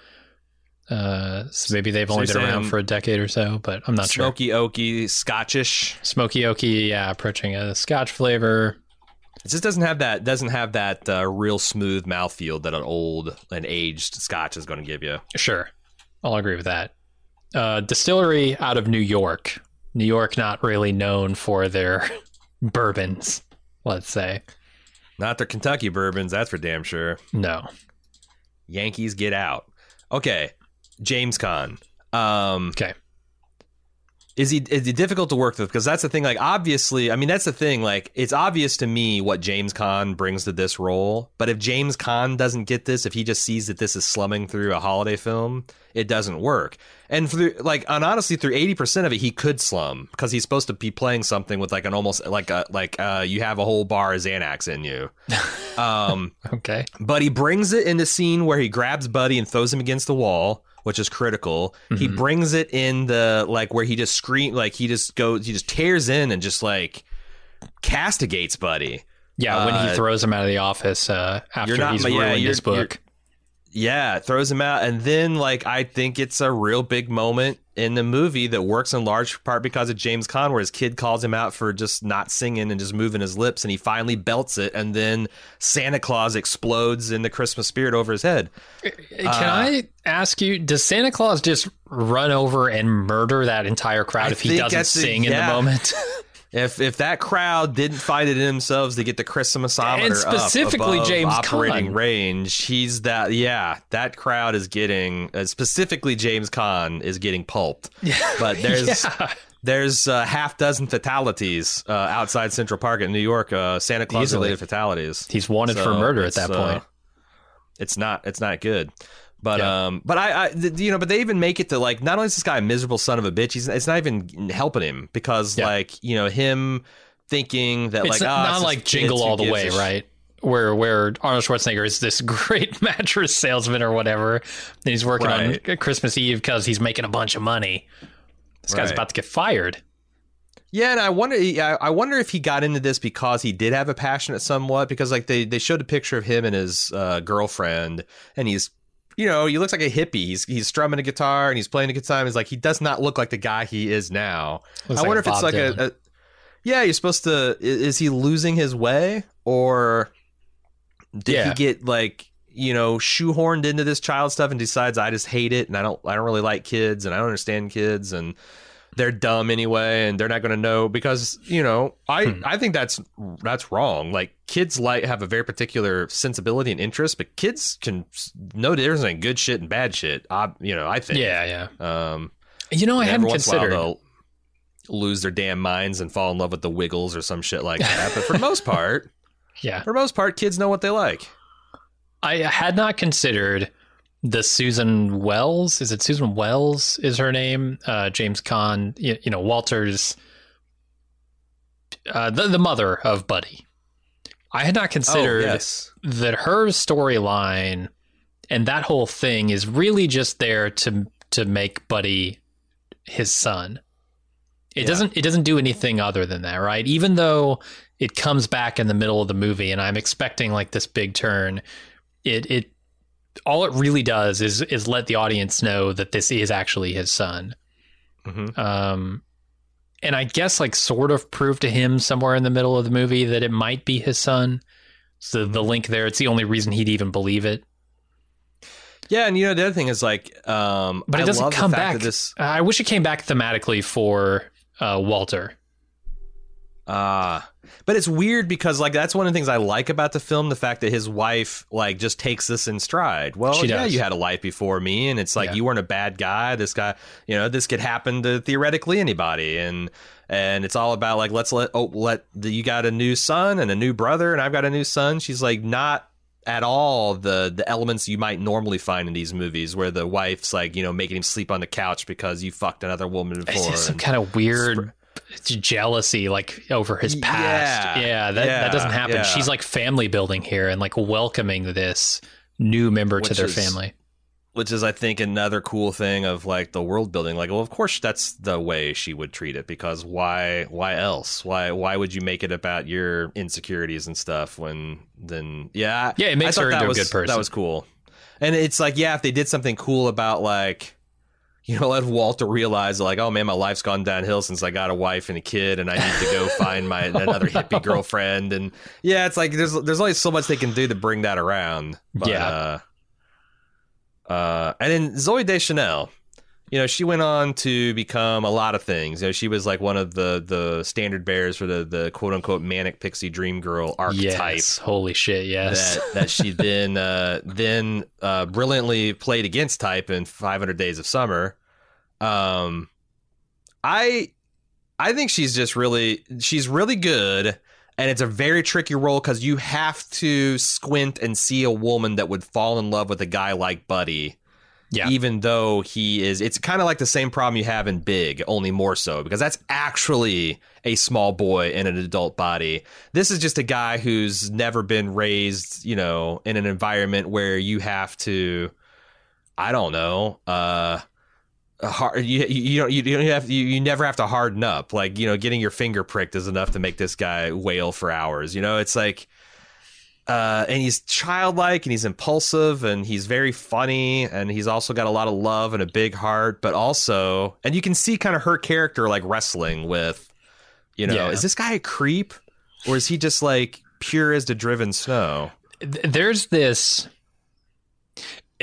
Uh, so maybe they've only
you're
been around for a decade or so, but I'm not sure.
Smoky oaky, Scotchish.
Smoky oaky, yeah, approaching a Scotch flavor.
It just doesn't have that doesn't have that uh, real smooth mouthfeel that an old and aged Scotch is going to give you.
Sure, I'll agree with that. Uh, distillery out of New York. New York, not really known for their bourbons. Let's say
Not their Kentucky bourbons, that's for damn sure.
no.
Yankees get out. Okay, James Caan. Um,
Okay,
is he is he difficult to work with? Because that's the thing. Like, obviously, I mean, that's the thing. Like, it's obvious to me what James Caan brings to this role. But if James Caan doesn't get this, if he just sees that this is slumming through a holiday film, it doesn't work. And through like, and honestly, through eighty percent of it, he could slum because he's supposed to be playing something with like an almost like a like uh you have a whole bar of Xanax in you. Um.
okay,
But he brings it in the scene where he grabs Buddy and throws him against the wall, which is critical. He
Mhm.
brings it in the like where he just scream like he just goes he just tears in and just like castigates Buddy.
yeah. when
Uh,
he throws him out of the office uh, after
not-
he's
yeah,
ruined his book.
Yeah, throws him out and then like I think it's a real big moment in the movie that works in large part because of James Caan where his kid calls him out for just not singing and just moving his lips and he finally belts it and then Santa Claus explodes in the Christmas spirit over his head.
Can uh, I ask you? Does Santa Claus just run over and murder that entire crowd
I
if he doesn't
that's the-
sing in the moment?
If if that crowd didn't fight it in themselves to get the Christmasometer
And specifically
up above
James
operating
Caan.
range, he's that yeah that crowd is getting uh, specifically James Caan is getting pulped. But there's
yeah.
there's a half dozen fatalities uh, outside Central Park in New York, uh, Santa Claus related fatalities.
He's wanted for murder at
it's,
that
uh,
point.
it's not it's not good. But
Yeah.
um, but I, I, you know, but they even make it to like not only is this guy a miserable son of a bitch, he's it's not even helping him because
Yeah.
like you know him thinking that
It's
like
not,
ah,
not like Jingle All the Way,
sh-"
right? Where where Arnold Schwarzenegger is this great mattress salesman or whatever, and he's working
Right.
on Christmas Eve because he's making a bunch of money. This guy's about to get fired.
Yeah, and I wonder, I I wonder if he got into this because he did have a passion at somewhat because like they they showed a picture of him and his uh, girlfriend, and he's. You know, he looks like a hippie. He's he's strumming a guitar and he's playing a guitar. And he's like he does not look like the guy he is now.
Looks
I
like
wonder if it's like a, a yeah. You're supposed to. i- Is he losing his way, or did
Yeah.
he get like you know shoehorned into this child stuff and decides I just hate it and I don't I don't really like kids and I don't understand kids and they're dumb anyway and they're not going to know because you know I
Hmm.
I think that's that's wrong. Like kids like have a very particular sensibility and interest, but kids can know there's like good shit and bad shit. I, you know, I think.
Yeah, yeah.
Um,
You know, I hadn't
in a while
considered.
lose their damn minds and fall in love with the Wiggles or some shit like that. but for the most part,
Yeah,
for the most part, kids know what they like.
I had not considered the Susan Wells. Is it Susan Wells? Is her name? Uh, James Caan. You, you know, Walter's uh, the the mother of Buddy. I had not considered
oh, yes.
that her storyline and that whole thing is really just there to to make Buddy his son. It
Yeah.
doesn't it doesn't do anything other than that, right? Even though it comes back in the middle of the movie and I'm expecting like this big turn, it it all it really does is is let the audience know that this is actually his son.
Mhm.
Um and I guess like sort of prove to him somewhere in the middle of the movie that it might be his son. So the link there, it's the only reason he'd even believe it.
Yeah, and you know the other thing is like, um,
But it
I
doesn't
love
come back.
This,
I wish it came back thematically for uh, Walter.
Ah, but it's weird because like that's one of the things I like about the film, the fact that his wife like just takes this in stride. Well,
She
yeah,
does.
you had a life before me, and it's like
Yeah.
you weren't a bad guy. This guy, you know, this could happen to theoretically anybody, and and it's all about like let's let oh let the, you got a new son and a new brother, and I've got a new son. She's like not at all the the elements you might normally find in these movies where the wife's like you know making him sleep on the couch because you fucked another woman before.
just some kind of weird jealousy, like over his past.
Yeah.
Yeah, that, that doesn't happen.
yeah.
She's like family building here and like welcoming this new member to their
is-
family.
which is I think another cool thing of like the world building. Like, well, of course that's the way she would treat it because why? Why else? Why? Why would you make it about your insecurities and stuff when then? Yeah,
Yeah, it makes her
that
into a
was,
good person.
That was cool. and it's like yeah, if they did something cool about like. You know, let Walter realize like, oh man, my life's gone downhill since I got a wife and a kid, and I need to go find my another hippie girlfriend. And yeah, it's like there's there's only so much they can do to bring that around. But,
Yeah.
Uh, uh, and then Zooey Deschanel, you know, she went on to become a lot of things. You know, she was like one of the the standard bearers for the the quote unquote manic pixie dream girl archetype
Yes. Holy shit. Yes.
that that she then uh, then uh, brilliantly played against type in 500 Days of Summer. Um, I I think she's just really she's really good, and it's a very tricky role because you have to squint and see a woman that would fall in love with a guy like Buddy.
Yeah.
Even though he is, it's kind of like the same problem you have in Big, only more so, because that's actually a small boy in an adult body. This is just a guy who's never been raised, you know, in an environment where you have to, I don't know, uh, hard, you you don't you don't have you, you never have to harden up. Like you know, getting your finger pricked is enough to make this guy wail for hours. You know, it's like uh, and he's childlike and he's impulsive and he's very funny and he's also got a lot of love and a big heart, but also, and you can see kind of her character like wrestling with, you know,
Yeah.
is this guy a creep or is he just like pure as the driven snow?
There's this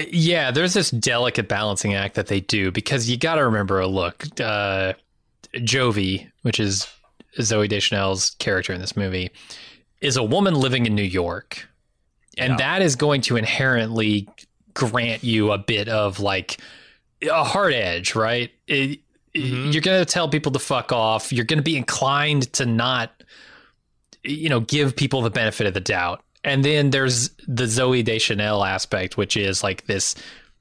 yeah there's this delicate balancing act that they do because you got to remember a look uh Jovie which is Zooey Deschanel's character in this movie is a woman living in new york and
Yeah.
that is going to inherently grant you a bit of like a hard edge right? It-
Mhm.
you're going to tell people to fuck off. You're going to be inclined to not you know give people the benefit of the doubt. And then there's the Zooey Deschanel aspect which is like this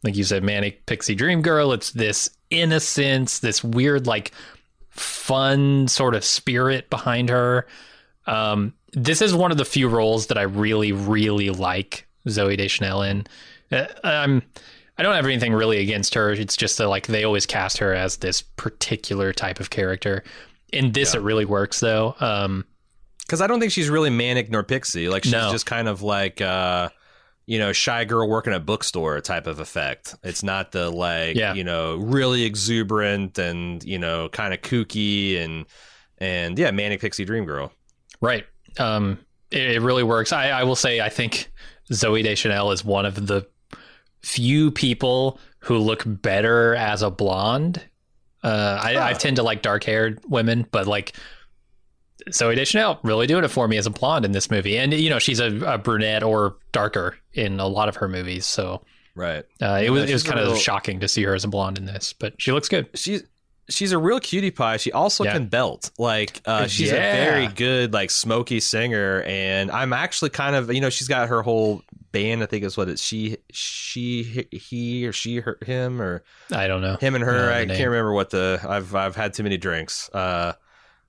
like you said manic pixie dream girl. It's this innocence this weird like fun sort of spirit behind her um this is one of the few roles that i really really like Zooey Deschanel in uh, i'm I don't have anything really against her. It's just that like they always cast her as this particular type of character. In this, it really works though. Um,
Because I don't think she's really manic nor pixie. Like she's
No.
just kind of like, uh, you know, shy girl working at a bookstore type of effect. It's not the like,
Yeah.
you know, really exuberant and you know, kind of kooky and and yeah, manic pixie dream girl.
Right. Um, it, it really works. I, I will say, I think Zooey Deschanel is one of the few people who look better as a blonde. Uh, I, I tend to like dark haired women, but like Zooey Deschanel really doing it for me as a blonde in this movie. And, you know, she's a, a brunette or darker in a lot of her movies. So
Right.
uh, it was,
Yeah,
it was kind of shocking to see her as a blonde in this, but she looks good.
She's she's a real cutie pie. She also
Yeah.
can belt. Like uh, she's
Yeah.
a very good like smoky singer, and I'm actually kind of you know she's got her whole band. I think is what it's she she he or she her him or
I don't know.
him and her. I can't remember what the I've I've had too many drinks. Uh,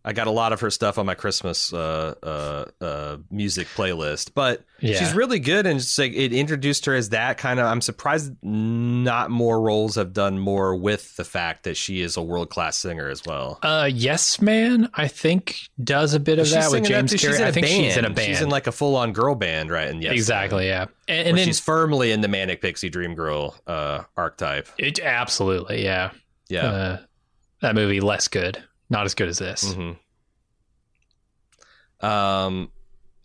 I got a lot of her stuff on my Christmas uh, uh, uh, music playlist, but
Yeah.
she's really good, and it's like it introduced her as that kind of. I'm surprised not more roles have done more with the fact that she is a world class singer as well.
Uh, yes, man. I think does a bit of
She's
that with James. Carey.
She's in
I think
band.
she's in a band.
She's in like a full on girl band, right? And yes,
exactly, yeah. And,
And
and then
she's firmly in the manic pixie dream girl uh, archetype.
it, absolutely, yeah.
Yeah.
Uh, that movie less good, not as good as this.
hmm Um,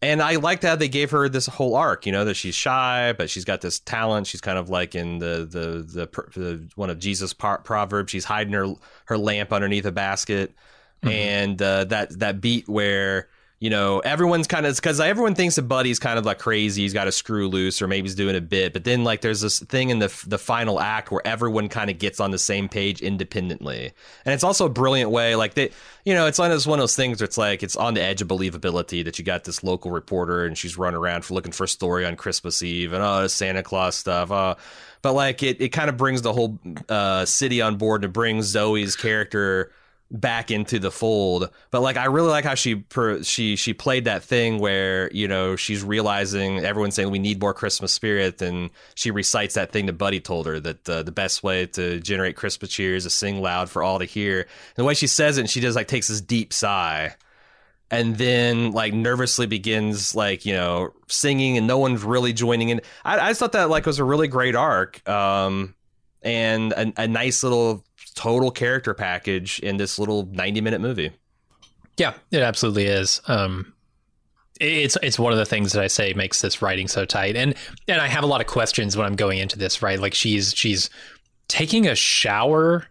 and I liked how they gave her this whole arc. You know that she's shy, but she's got this talent. She's kind of like in the the the, the one of Jesus' par- proverbs. She's hiding her her lamp underneath a basket,
Mhm.
and uh, that that beat where. You know, everyone's kind of because everyone thinks that Buddy's kind of like crazy. He's got a screw loose, or maybe he's doing a bit. But then, like, there's this thing in the the final act where everyone kind of gets on the same page independently, and it's also a brilliant way. Like they, you know, it's one of those, things where it's like it's on the edge of believability that you got this local reporter and she's running around for looking for a story on Christmas Eve and oh, Santa Claus stuff. Uh, but like it, it kind of brings the whole uh, city on board and it brings Zoe's character back into the fold. But like I really like how she she she played that thing where you know she's realizing everyone's saying we need more Christmas spirit, and she recites that thing that Buddy told her that uh, the best way to generate Christmas cheer is to sing loud for all to hear. And the way she says it, and she just like takes this deep sigh. and then like nervously begins like you know singing and no one's really joining in i, I just thought that like was a really great arc um and a, a nice little total character package in this little 90 minute movie
Yeah, it absolutely is. Um, it's it's one of the things that I say makes this writing so tight, and and I have a lot of questions when I'm going into this. Right, like she's she's taking a shower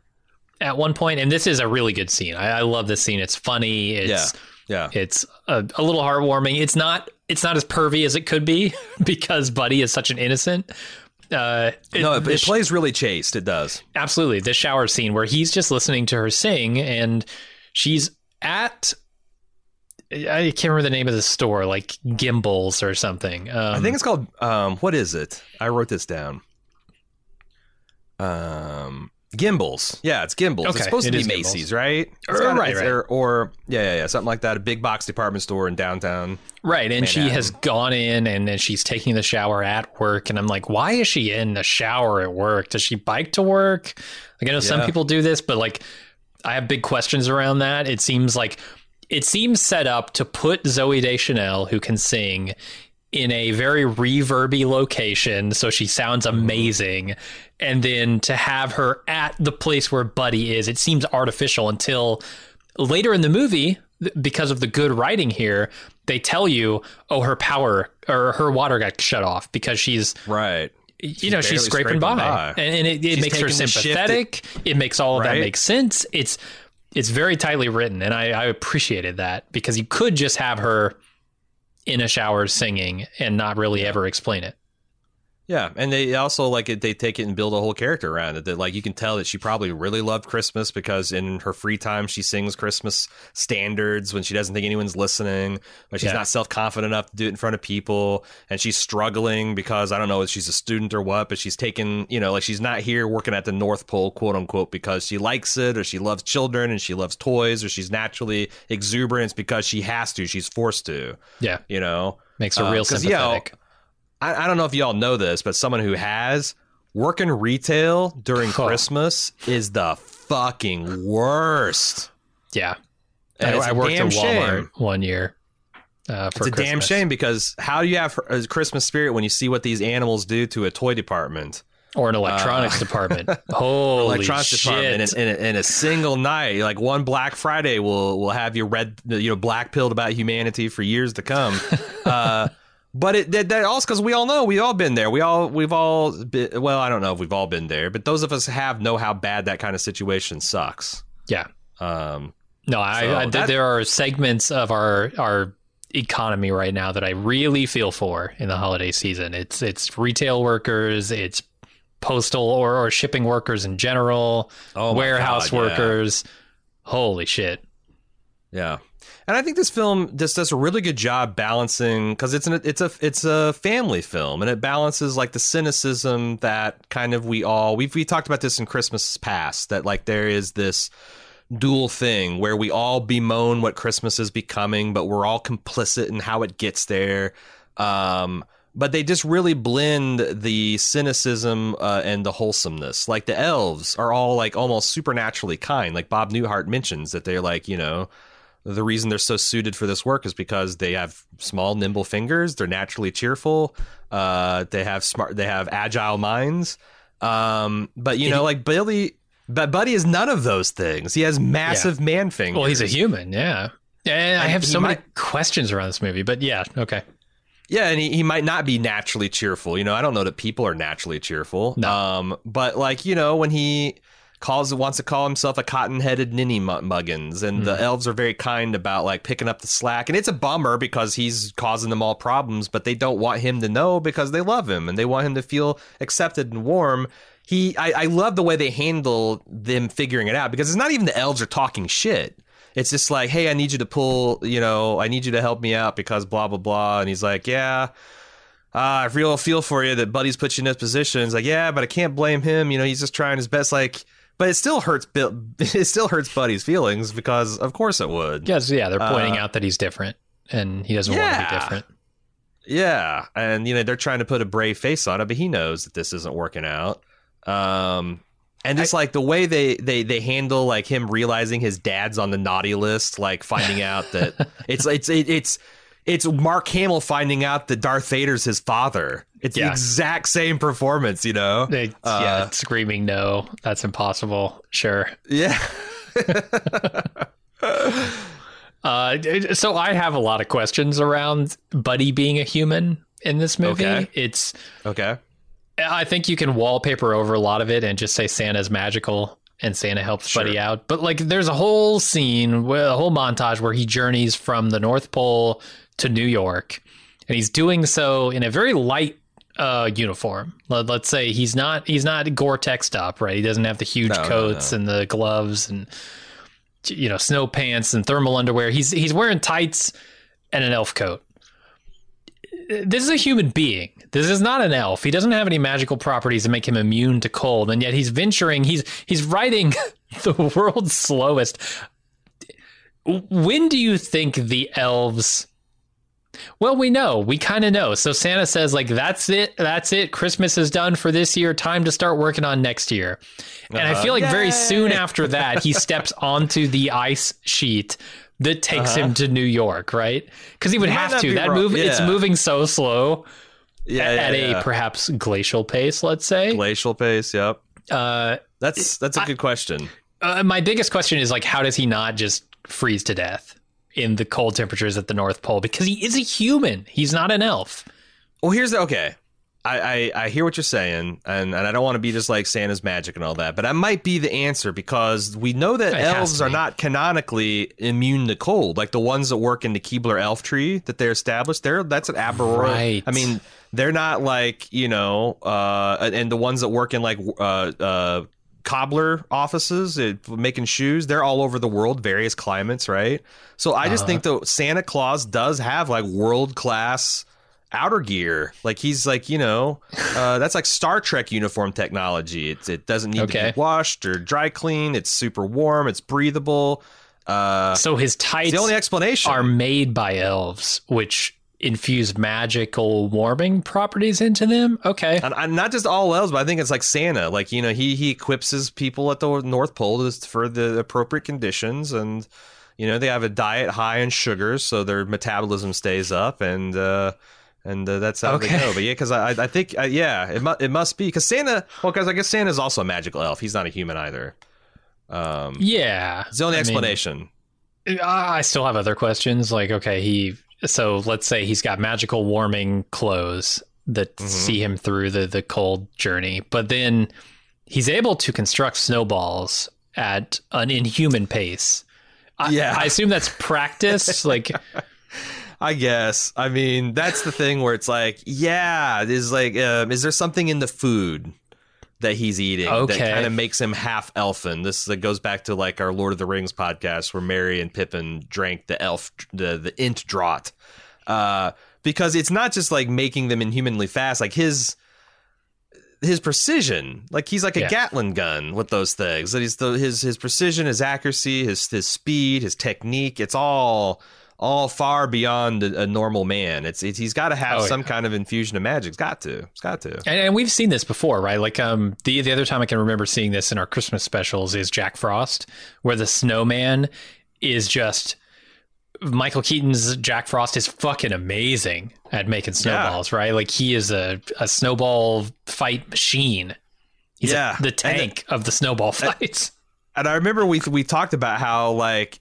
at one point, and this is a really good scene. I, I love this scene. It's funny. It's
yeah
it's a, a little heartwarming. It's not it's not as pervy as it could be because Buddy is such an innocent. Uh,
no it, it
sh-
plays really chaste it does.
Absolutely. The shower scene where he's just listening to her sing and she's at I can't remember the name of the store, like Gimbels or something. Um,
i think it's called um what is it? I wrote this down. Um Gimbels, yeah, it's Gimbels.
Okay,
it's supposed
it
to be
is Gimbels.
Macy's, right? Er,
or-
gotta-
right, right.
Or, or yeah, yeah, yeah, something like that. A big box department store in downtown.
right, and she has gone in and then she's taking the shower at work, and I'm like, why is she in the shower at work? Does she bike to work? Like I know some people do this, but like I have big questions around that. It seems like it seems set up to put Zooey Deschanel, who can sing, in a very reverby location, so she sounds amazing, and then to have her at the place where Buddy is, it seems artificial until later in the movie. Because of the good writing here, they tell you, "Oh, her power or her water got shut off because she's
Right.
you know she's scraping,
scraping
by.
by.
and, and it, it makes her sympathetic it makes all of that make sense it's it's very tightly written and I, I appreciated that because you could just have her in a shower singing and not really ever explain it
Yeah, and they also like it. They take it and build a whole character around it. That like you can tell that she probably really loved Christmas because in her free time she sings Christmas standards when she doesn't think anyone's listening, but she's
Yeah.
not self confident enough to do it in front of people, and she's struggling because I don't know if she's a student or what, but she's taken you know like she's not here working at the North Pole quote unquote because she likes it or she loves children and she loves toys or she's naturally exuberant because she has to, she's forced to,
yeah
you know.
makes her
Uh,
real
you know,
sympathetic
I, I don't know if y'all know this, but someone who has working retail during
Huh.
Christmas is the fucking worst.
yeah
And
I, I worked at Walmart
shame.
one year uh, for
It's a damn shame because how do you have a Christmas spirit when you see what these animals do to a toy department,
or an electronics department holy
Uh, electronics
shit
department, in, in, a, in a single night? Like one Black Friday will will have you red, you know, black pilled about humanity for years to come. uh, but it that, that also because we all know we've all been there. We all we've all been, well, I don't know if we've all been there, but those of us have know how bad that kind of situation sucks.
yeah
Um,
No, I,
So
I
that-
there are segments of our our economy right now that I really feel for in the holiday season. It's it's retail workers, it's postal or, or shipping workers in general,
Oh
warehouse
God, yeah.
workers. Holy shit.
Yeah, and I think this film just does a really good job balancing because it's an it's a it's a family film and it balances like the cynicism that kind of we all we've we talked about this in Christmas past that like there is this dual thing where we all bemoan what Christmas is becoming, but we're all complicit in how it gets there. Um, but they just really blend the cynicism uh, and the wholesomeness. Like the elves are all like almost supernaturally kind. Like Bob Newhart mentions that they're like, you know, the reason they're so suited for this work is because they have small, nimble fingers. They're naturally cheerful. Uh, they have smart. They have agile minds. Um, but you know, like Billy, but Buddy is none of those things. He has massive man fingers.
Well, he's a human, yeah. And I have so many questions around this movie, but yeah, okay.
Yeah, and he, he might not be naturally cheerful. You know, I don't know that people are naturally cheerful.
No.
Um, but like you know, when he calls wants to call himself a cotton-headed ninny muggins, and
Hmm.
the elves are very kind about like picking up the slack, and it's a bummer because he's causing them all problems, but they don't want him to know because they love him and they want him to feel accepted and warm. He, I, I love the way they handle them figuring it out because it's not even the elves are talking shit it's just like, hey, I need you to pull, you know, I need you to help me out because blah blah blah. And he's like, yeah, uh, I real feel for you that Buddy's put you in this position. He's like, yeah, but I can't blame him. You know, he's just trying his best. Like, but it still hurts. Bill. It still hurts Buddy's feelings because, of course, it would.
Yes, yeah, they're pointing
Uh,
out that he's different and he doesn't want to be different.
Yeah, and you know they're trying to put a brave face on it, but he knows that this isn't working out. Um, And just like the way they, they they handle like him realizing his dad's on the naughty list, like finding out that it's it's it, it's it's Mark Hamill finding out that Darth Vader's his father. It's
Yeah.
the exact same performance, you know.
They-
Uh,
yeah, screaming no, that's impossible. Sure.
yeah.
Uh, so I have a lot of questions around Buddy being a human in this movie.
Okay.
It's
Okay.
I think you can wallpaper over a lot of it and just say Santa's magical and Santa helps
Sure.
Buddy out. But like, there's a whole scene, a whole montage where he journeys from the North Pole to New York, and he's doing so in a very light uh, uniform. Let, let's say he's not he's not Gore-Tex up, right? He doesn't have the huge
No, no,
coats and the gloves and you know snow pants and thermal underwear. He's he's wearing tights and an elf coat this is a human being. This is not an elf. He doesn't have any magical properties that make him immune to cold, and yet he's venturing. He's he's riding the world's slowest. When do you think the elves? Well, we know. We kind of know. So Santa says, like, that's it. That's it. Christmas is done for this year. Time to start working on next year. And I feel like very soon after that, he steps onto the ice sheet that takes him to New York, right? Because he would
might
have to. That
wrong.
move, it's moving so slow
Yeah.
at,
yeah,
at
yeah.
a perhaps glacial pace, let's say.
glacial pace. Yep.
Uh,
That's that's a good question.
uh, my biggest question is like, how does he not just freeze to death in the cold temperatures at the North Pole? Because he is a human. He's not an elf.
Well, here's the okay. I, I, I hear what you're saying, and, and I don't want to be just like Santa's magic and all that, but that might be the answer because we know that
It
elves are not canonically immune to cold. Like the ones that work in the Keebler elf tree that they're established, they're that's an aberrant.
Right.
I mean, they're not like you know, uh, and- and the ones that work in like uh, uh, cobbler offices uh, making shoes, they're all over the world, various climates, right? So I just
Uh-huh.
think that Santa Claus does have like world class outer gear. Like he's like, you know, uh, that's like Star Trek uniform technology. It's, it doesn't need to be washed or dry clean. It's super warm. It's breathable. Uh,
So his tights
the only explanation.
are made by elves, which infuse magical warming properties into them. Okay.
and, and not just all elves, but I think it's like Santa. Like you know, he he equips his people at the North Pole for the appropriate conditions, and you know they have a diet high in sugars, so their metabolism stays up, and uh, and uh, that's how
Okay.
they go. But yeah, because I I think uh, yeah, it mu- it must be because Santa. Well, because I guess Santa's also a magical elf. He's not a human either. Um,
Yeah.
it's the only
I mean,
explanation.
I still have other questions. Like, okay, he. So let's say he's got magical warming clothes that
Mhm.
see him through the the cold journey, but then he's able to construct snowballs at an inhuman pace. I,
Yeah.
I assume that's practice. like,
I guess. I mean, that's the thing where it's like, yeah, is like, um, is there something in the food that he's eating
Okay.
that kind of makes him half elfin? This that goes back to like our Lord of the Rings podcast where Merry and Pippin drank the elf, the the Ent draught, uh, because it's not just like making them inhumanly fast, like his. His precision, like he's like a
Yeah.
Gatling gun with those things. That he's the, his his precision, his accuracy, his his speed, his technique. It's all all far beyond a, a normal man. It's, it's he's got to have
Oh,
some
yeah.
kind of infusion of magic. It's got to. It's got to.
and, and we've seen this before, right? Like, um, the the other time I can remember seeing this in our Christmas specials is Jack Frost, where the snowman is just Michael Keaton's Jack Frost is fucking amazing at making snowballs, right? Like he is a, a snowball fight machine. He's
Yeah.
the
And
tank of the snowball fights.
And I remember we we talked about how like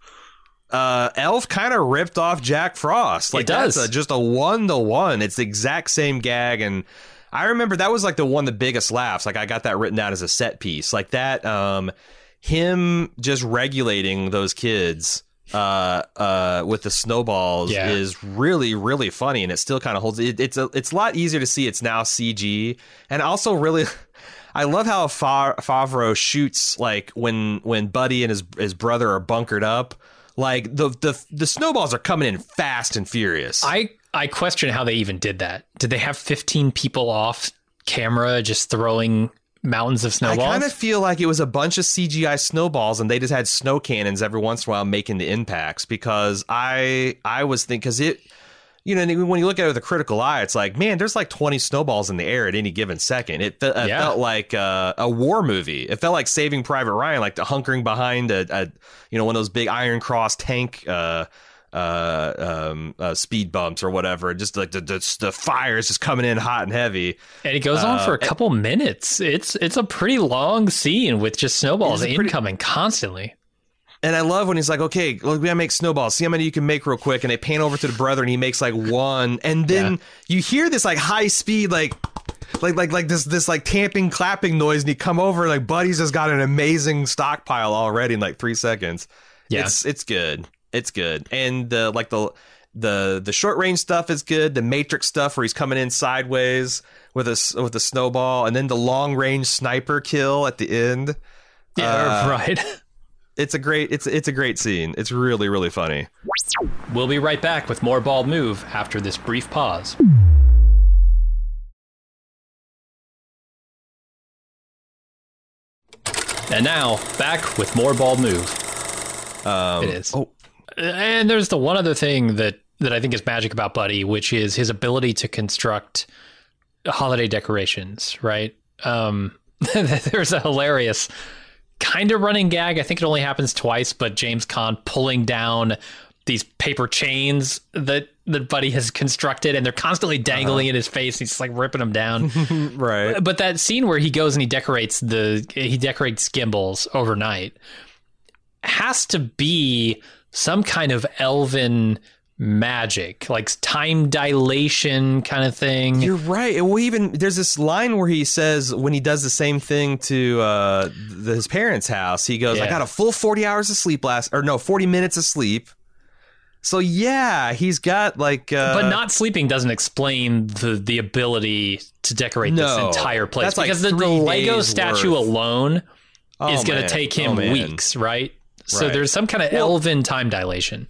uh Elf kind of ripped off Jack Frost. Like
It does.
that's a, just a one to one. It's the exact same gag and I remember that was like the one the biggest laughs. Like I got that written down as a set piece. Like that um him just regulating those kids uh uh with the snowballs
Yeah.
is really really funny and it still kind of holds it, it's a it's a lot easier to see it's now CG and also really I love how Fa- Favreau shoots like when when Buddy and his his brother are bunkered up. Like the the the snowballs are coming in fast and furious.
I I question how they even did that. Did they have 15 people off camera just throwing mountains of snowballs?
I kind of feel like it was a bunch of CGI snowballs, and they just had snow cannons every once in a while making the impacts. Because I I was thinking because it you know, when you look at it with a critical eye, it's like, man, there's like 20 snowballs in the air at any given second. It, fe- it
Yeah.
felt like uh, a war movie. It felt like Saving Private Ryan, like the hunkering behind a, a you know, one of those big Iron Cross tank uh, uh, um, uh, speed bumps or whatever. Just like the, the the fire is just coming in hot and heavy.
And it goes on
Uh,
for a couple minutes. It's it's a pretty long scene with just snowballs
a pretty-
incoming constantly.
And I love when he's like, okay, look, we gotta make snowballs. See how many you can make real quick. And they pan over to the brother and he makes like one. And then
Yeah.
you hear this like high speed, like, like, like, like this, this like tamping, clapping noise. And you come over and like Buddy's just got an amazing stockpile already in like three seconds.
Yeah.
It's, it's good. It's good. And the, like the, the, the short range stuff is good. The matrix stuff where he's coming in sideways with a, with a snowball. And then the long range sniper kill at the end.
Yeah,
Uh,
right.
It's a great, it's, it's a great scene. It's really, really funny.
We'll be right back with more Bald Move after this brief pause. And now, back with more Bald Move.
Um,
It is.
Oh,
And there's the one other thing that that I think is magic about Buddy, which is his ability to construct holiday decorations. Right? Um, there's a hilarious kind of running gag. I think it only happens twice, but James Caan pulling down these paper chains that that Buddy has constructed, and they're constantly dangling uh-huh. in his face. He's like ripping them down.
right.
But that scene where he goes and he decorates the he decorates Gimbels overnight has to be some kind of elven magic, like time dilation kind of thing.
You're right. Well, even there's this line where he says when he does the same thing to uh, his parents' house, he goes, "I got a full 40 hours of sleep last, or no, 40 minutes of sleep." So yeah, he's got like, uh,
but not sleeping doesn't explain the the ability to decorate
No.
this entire place
That's like
because the, the Lego statue
worth.
alone
Oh,
is going to take
Oh,
him
man.
weeks, right? So
Right.
there's some kind of
Well-
elven time dilation.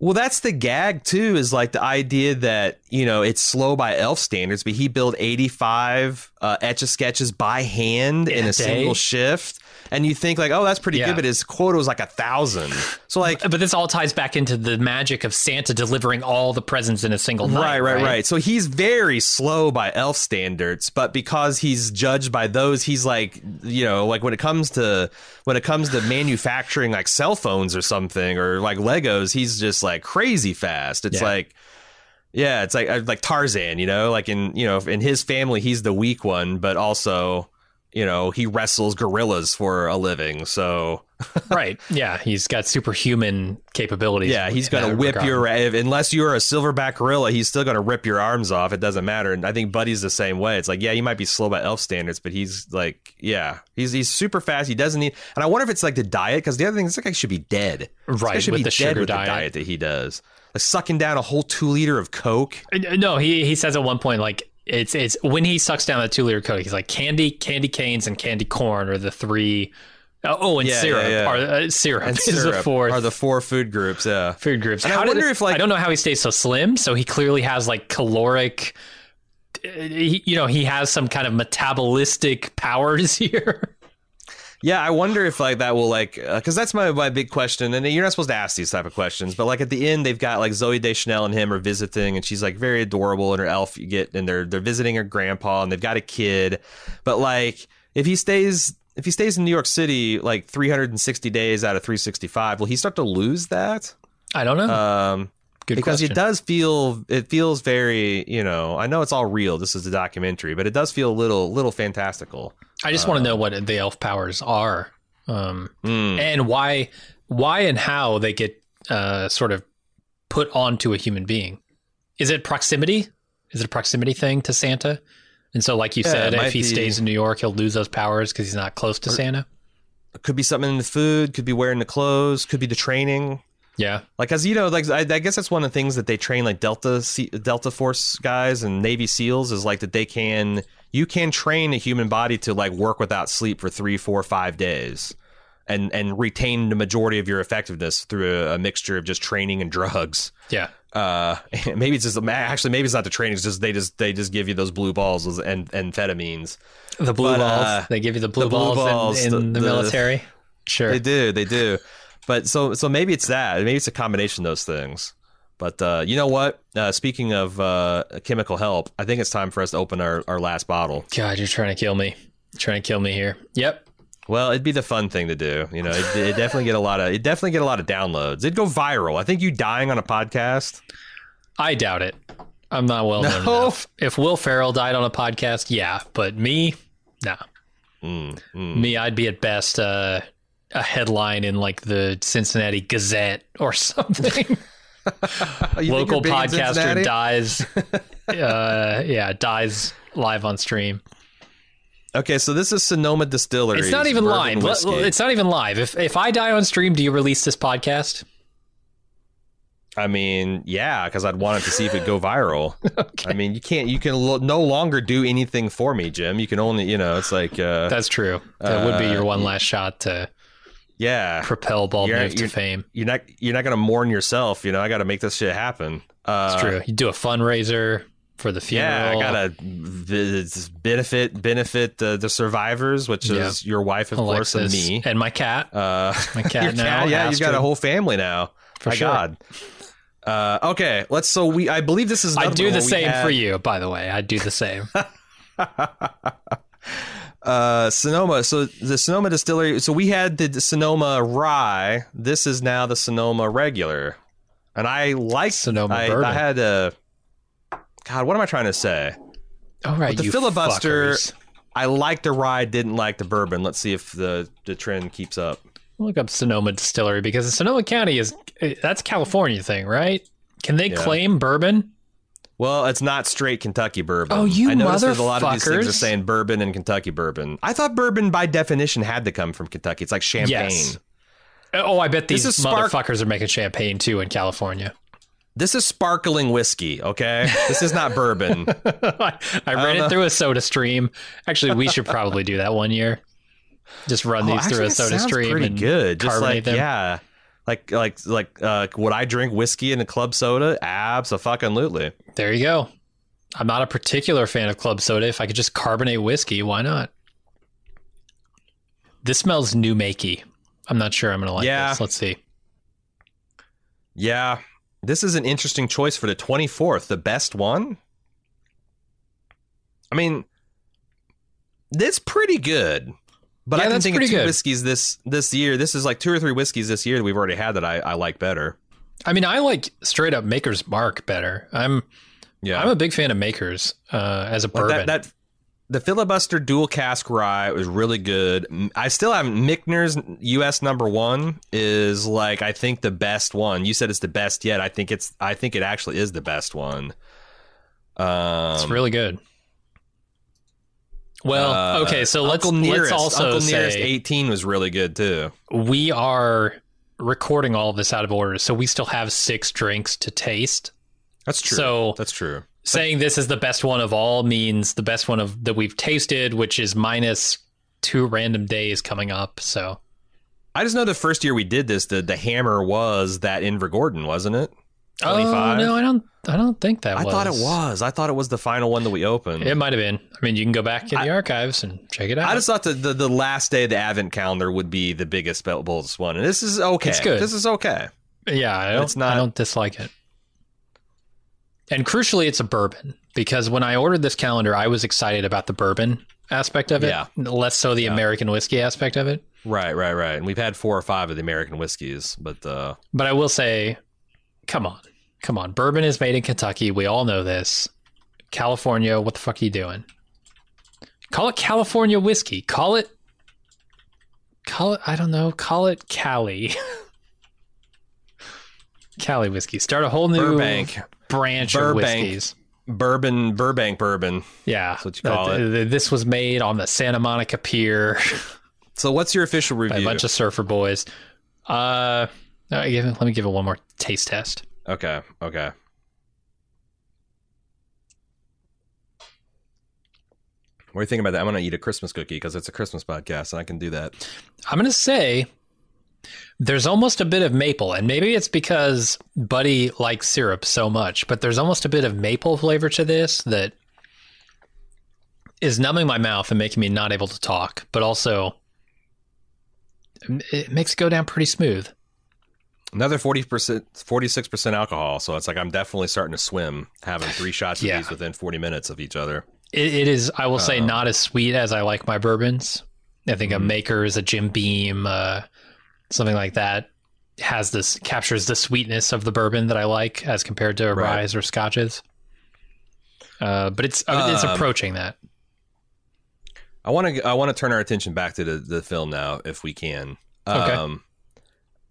Well, that's the gag too. Is like the idea that you know it's slow by elf standards, but he built 85 uh, etch a sketches by hand in,
In
a,
a
single shift, and you think like, oh, that's pretty
Yeah.
good, but his quota was like a thousand. So like,
But this all ties back into the magic of Santa delivering all the presents in a single night.
Right, right, right, So he's very slow by elf standards, but because he's judged by those, he's like, you know, like when it comes to when it comes to manufacturing like cell phones or something or like Legos, he's just like crazy fast. It's
Yeah.
like yeah, it's like uh, like Tarzan, you know, like in you know, in his family he's the weak one, but also, you know, he wrestles gorillas for a living. So
right. Yeah, he's got superhuman capabilities.
Yeah, he's gonna whip
regard.
your if, unless you're a silverback gorilla, he's still gonna rip your arms off. It doesn't matter. And I think Buddy's the same way. It's like, yeah, you might be slow by elf standards, but he's like, yeah, he's he's super fast. He doesn't need. And I wonder if it's like the diet because the other thing is, this guy should be dead. This
Right,
should
with
be
the
dead
sugar
with
diet.
the diet that he does. Like sucking down a whole two liter of Coke.
Uh, No, he he says at one point like it's it's when he sucks down the two liter coke, he's like candy, candy canes, and candy corn are the three oh, oh, and
Yeah,
syrup
yeah, yeah.
are uh, syrup
And
is the
syrup
fourth
are the four food groups. Yeah.
food groups.
And I wonder
it-
if, like-
I don't know how he stays so slim. So he clearly has like caloric. uh, he- You know, he has some kind of metabolistic powers here.
Yeah, I wonder if like that will like because that's my my big question, and you're not supposed to ask these type of questions, but like at the end they've got like Zooey Deschanel and him are visiting, and she's like very adorable, and her elf you get, and they're they're visiting her grandpa, and they've got a kid, but like if he stays if he stays in New York City like 360 days out of 365, will he start to lose that?
I don't know.
Um,
Good
because
question.
it does feel it feels very you know I know it's all real. This is a documentary, but it does feel a little little fantastical.
I just want to know what the elf powers are, um,
Mm.
and why, why and how they get uh, sort of put onto a human being. Is it proximity? Is it a proximity thing to Santa? And so, like you
Yeah,
said, if he
be-
stays in New York, he'll lose those powers because he's not close to Santa.
could be something in the food, could be wearing the clothes, could be the training.
Yeah,
Like, as you know, like I, I guess that's one of the things that they train like Delta C, Delta Force guys and Navy SEALs is like that they can you can train a human body to like work without sleep for three, four, five days, and and retain the majority of your effectiveness through a, a mixture of just training and drugs.
yeah.
Uh, maybe it's just actually maybe it's not the training. It's just they just they just give you those blue balls and amphetamines.
The blue
But,
balls.
uh,
they give you the blue
the blue
balls, in-
balls,
in,
the-
the,
the-
military. Sure.
They do, they do. But so so maybe it's that. Maybe it's a combination of those things. But uh, you know what? Uh, speaking of uh, chemical help, I think it's time for us to open our, our last bottle.
God, you're trying to kill me. You're trying to kill me here. Yep.
Well, it'd be the fun thing to do. You know, it, it definitely get a lot of it definitely get a lot of downloads. It'd go viral. I think you dying on a podcast.
I doubt it. I'm not well known
No.
enough. If Will Ferrell died on a podcast, yeah, but me, nah.
Mm, mm.
Me, I'd be at best uh, a headline in like the Cincinnati Gazette or something. Local
you're big in
podcaster dies. uh, yeah, dies live on stream.
Okay, so this is Sonoma Distillery.
It's not even live. Let- It's not even live. If if I die on stream, do you release this podcast?
I mean, yeah, because I'd want it to see if it go viral. I mean, you can't. You can lo- no longer do anything for me, Jim. You can only, you know, it's like, uh,
That's true. That would be your
Uh,
one last shot to
yeah,
propel Bald
You're-
Move to
you're-
fame.
you're not you're not gonna mourn yourself. You know, I got to make this shit happen. Uh,
It's true. You do a fundraiser for the funeral.
Yeah, I gotta benefit benefit the, the survivors, which
Yeah.
is your wife, of course, and me.
and my cat.
Uh,
My cat now,
yeah, you've got a whole family now.
For
My
sure.
God. Uh, okay, let's. So we, I believe this is.
I do the same
had-
for you, by the way. I do the same.
uh, Sonoma. So the Sonoma distillery. So we had the Sonoma rye. This is now the Sonoma regular, and I like
Sonoma
I,
bourbon.
I had a. God, what am I trying to say?
All right,
the
you
filibuster-
fuckers.
I like the rye, didn't like the bourbon. Let's see if the the trend keeps up.
Look up Sonoma Distillery because Sonoma County is that's California thing, right? Can they
Yeah.
claim bourbon?
Well, it's not straight Kentucky bourbon.
Oh, you
I noticed that a lot of these things are saying bourbon and Kentucky bourbon. I thought bourbon by definition had to come from Kentucky. It's like champagne.
Yes. Oh, I bet these
spark-
motherfuckers are making champagne too in California.
This is sparkling whiskey, okay? This is not bourbon.
I, I ran
know.
it through a soda stream. Actually, we should probably do that one year. Just run
Oh,
these through a soda stream
pretty
and
good. Just like
them.
yeah, like like like uh, would I drink whiskey in a club soda? Absolutely.
There you go. I'm not a particular fan of club soda. If I could just carbonate whiskey, why not? This smells new makey. I'm not sure I'm gonna like
Yeah.
this. Let's see.
Yeah, this is an interesting choice for the 24th. The best one. I mean, it's pretty good. But
Yeah,
I can think of two
good.
whiskeys this this year. This is like two or three whiskeys this year that we've already had that I, I like better.
I mean, I like straight up Maker's Mark better. I'm
Yeah,
I'm a big fan of Maker's uh, as a
Like
bourbon.
that, that the filibuster dual cask rye was really good. I still have Michter's U.S. number one is like I think the best one. You said it's the best yet. I think it's I think it actually is the best one. Um,
it's really good. Well,
uh,
okay, so let's
Uncle Nearest,
let's also
Uncle
say
18 was really good too.
we are recording all of this out of order, so we still have six drinks to taste.
That's true.
So-
that's true.
Saying this is the best one of all means the best one of that we've tasted, which is minus two random days coming up. So
I just know the first year we did this, the the hammer was that Invergordon, wasn't it?
Oh no, I don't. I don't think that
I
was.
thought it was. I thought it was the final one that we opened.
It might have been. I mean, you can go back in the archives and check it out.
I just thought that the, the last day of the Advent calendar would be the biggest boldest one, and this is okay.
It's good.
This is okay.
Yeah, I don't,
It's not-
I don't dislike it. And crucially, it's a bourbon because when I ordered this calendar, I was excited about the bourbon aspect of it,
Yeah.
less so the American whiskey aspect of it.
Right, right, right. And we've had four or five of the American whiskeys, but uh,
But I will say, come on, come on, bourbon is made in Kentucky. We all know this. California, what the fuck are you doing? Call it California whiskey. Call it. Call it. I don't know. Call it Cali. Cali whiskey. Start a whole new
Burbank,
branch
Burbank.
of whiskeys.
bourbon, Burbank bourbon.
Yeah,
That's what you call
Uh,
it.
This was made on the Santa Monica Pier
So, what's your official
by a bunch of surfer boys. Uh, I give it- let me give it one more taste test.
Okay, okay. What do you think about that? I'm gonna eat a Christmas cookie because it's a Christmas podcast, and I can do that.
I'm gonna say there's almost a bit of maple, and maybe it's because Buddy likes syrup so much, but there's almost a bit of maple flavor to this that is numbing my mouth and making me not able to talk, but also it makes it go down pretty smooth.
Another forty percent, forty six percent alcohol. So it's like I'm definitely starting to swim, having three shots of
Yeah.
these within forty minutes of each other.
It, it is, I will say, not as sweet as I like my bourbons. I think a Maker's, a Jim Beam, uh, something like that has this captures the sweetness of the bourbon that I like as compared to a
Right.
rise or scotches. Uh, but it's it's
Um,
approaching that.
I want to I want to turn our attention back to the, the film now, if we can.
Okay.
Um,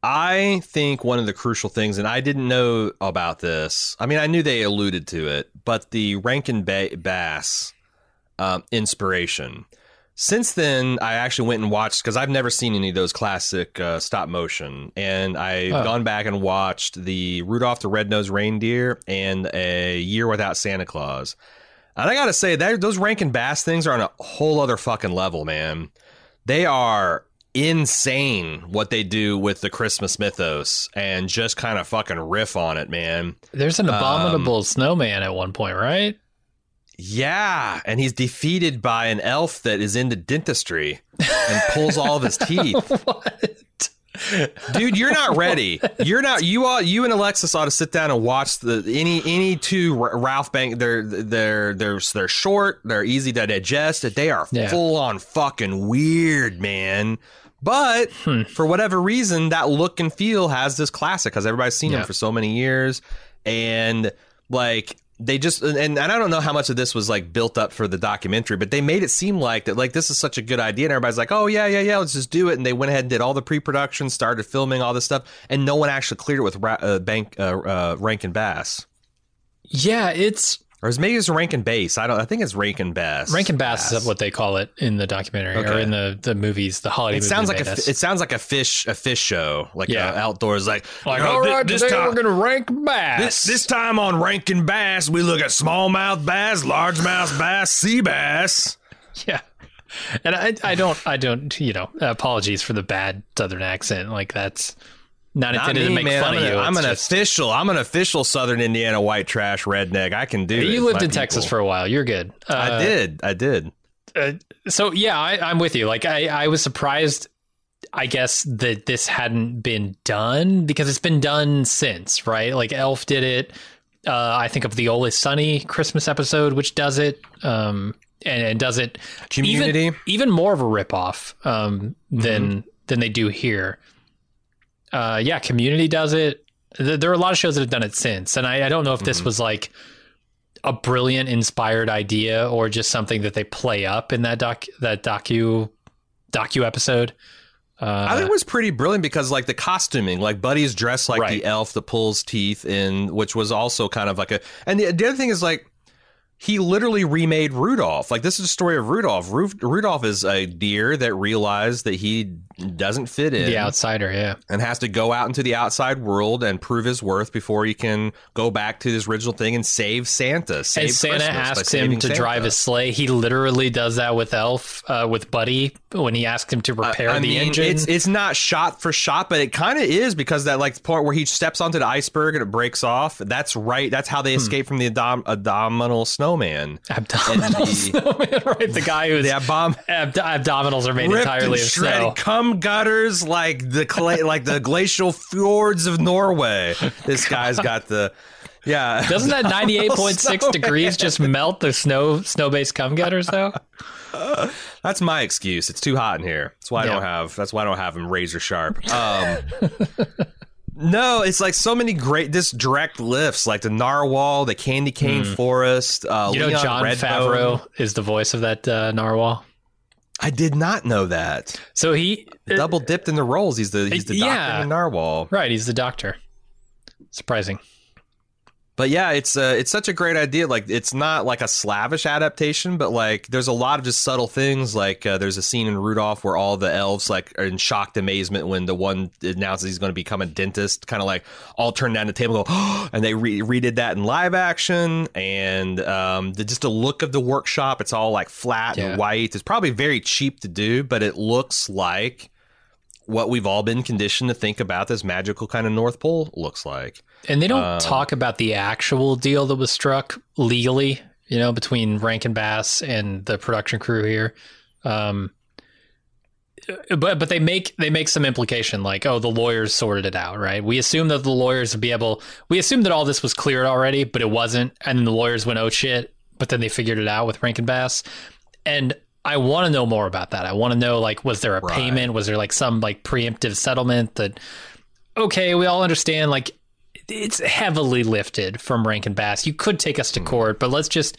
I think one of the crucial things, and I didn't know about this. I mean, I knew they alluded to it, but the Rankin ba- Bass um, inspiration. Since then, I actually went and watched because I've never seen any of those classic uh, stop motion, and I've
Oh.
gone back and watched the Rudolph the Red-Nosed Reindeer and A Year Without Santa Claus. And I gotta say, that those Rankin Bass things are on a whole other fucking level, man. They are insane what they do with the Christmas mythos and just kind of fucking riff on it, man.
There's
um,
an abominable snowman at one point, right?
Yeah, and he's defeated by an elf that is into dentistry and pulls all of his teeth.
what?
Dude, you're not ready. You're not. You all. You and Alexis ought to sit down and watch the any any two Ralph Bank. They're they're they're they're short. They're easy to digest. They are
Yeah.
full on fucking weird, man. But
Hmm.
for whatever reason, that look and feel has this classic because everybody's seen
Yeah.
them for so many years, and like they just and, and I don't know how much of this was like built up for the documentary, but they made it seem like that like this is such a good idea, and everybody's like, oh yeah, yeah, yeah, let's just do it, and they went ahead and did all the pre-production, started filming all this stuff, and no one actually cleared it with Ra- uh, Bank uh, uh, Rankin Bass,
Yeah, it's
or is maybe it's Rankin Bass. I don't. I think it's Rankin Bass.
Rankin Bass is what they call it in the documentary or in the, the movies, the holiday
It sounds like a
us.
it sounds like a fish a fish show like
Yeah.
uh, outdoors like
like,
know,
all
thi- this
today
time
we're gonna rank bass.
This, this time on Rankin Bass, we look at smallmouth bass, largemouth bass, sea bass.
Yeah. And I, I don't, I don't, you know, apologies for the bad Southern accent. Like that's not
Not
intended
me,
to make
man.
fun
I'm
of
an,
you.
I'm
It's
an
just-
official. I'm an official Southern Indiana white trash redneck. I can do it.
you lived in Texas for a while. You're good. Uh,
I did. I did.
uh, so yeah, I, I'm with you. Like I, I was surprised. I guess that this hadn't been done because it's been done since, right? Like Elf did it. Uh, I think of the Always Sunny Christmas episode, which does it, um, and, and does it
Community.
even, even more of a ripoff um, than than they do here. Uh, yeah, Community does it. Th- There are a lot of shows that have done it since, and I, I don't know if this was like a brilliant, inspired idea or just something that they play up in that doc that docu docu episode. Uh,
I think it was pretty brilliant because like the costuming, like Buddy's dressed like
Right.
the elf that pulls teeth in, which was also kind of like a. And the, the other thing is like he literally remade Rudolph. Like this is a story of Rudolph. Ru- Rudolph is a deer that realized that he doesn't fit in.
the outsider, yeah.
and has to go out into the outside world and prove his worth before he can go back to his original thing and save Santa. Save
And Santa
Christmas
asks him to
Santa.
drive his sleigh. He literally does that with Elf, uh, with Buddy, when he asks him to repair
I
the
mean,
engine.
It's it's not shot for shot, but it kind of is because that like part where he steps onto the iceberg and it breaks off. That's right. That's how they
Hmm.
escape from the abdom- abdominal snowman.
abdominal
the-
snowman, right? The guy who's
The abom-
abd- abdominals are made entirely of snow.
Gutters like the clay, like the glacial fjords of Norway. This guy's got the yeah.
Doesn't that ninety eight point six degrees just melt the snow snow based cum gutters though?
That's my excuse. It's too hot in here. That's why I
Yeah.
don't have. That's why I don't have them razor sharp. Um, no, it's like so many great. This direct lifts, like the narwhal, the candy cane forest. Uh.
You know, John
Redbone.
Favreau is the voice of that uh, narwhal.
I did not know that.
So he uh,
Double dipped in the roles. He's the he's the doctor
Yeah.
in narwhal.
right, he's the doctor. Surprising.
But yeah, it's uh, it's such a great idea. Like it's not like a slavish adaptation, but like there's a lot of just subtle things. Like uh, there's a scene in Rudolph where all the elves like are in shocked amazement when the one announces he's going to become a dentist. Kind of like all turn down the table, and go, and they re- redid that in live action. And um, the, just the look of the workshop, it's all like flat
Yeah.
and white. It's probably very cheap to do, but it looks like what we've all been conditioned to think about this magical kind of North Pole looks like.
And they don't
Um,
talk about the actual deal that was struck legally, you know, between Rankin Bass and the production crew here. Um, but but they make they make some implication like oh the lawyers sorted it out right? We assume that the lawyers would be able we assume that all this was cleared already but it wasn't. And the lawyers went oh shit. But then they figured it out with Rankin Bass. And I want to know more about that. I want to know like was there a
Right.
payment? Was there like some like preemptive settlement that okay we all understand like it's heavily lifted from Rankin Bass you could take us to hmm. court but let's just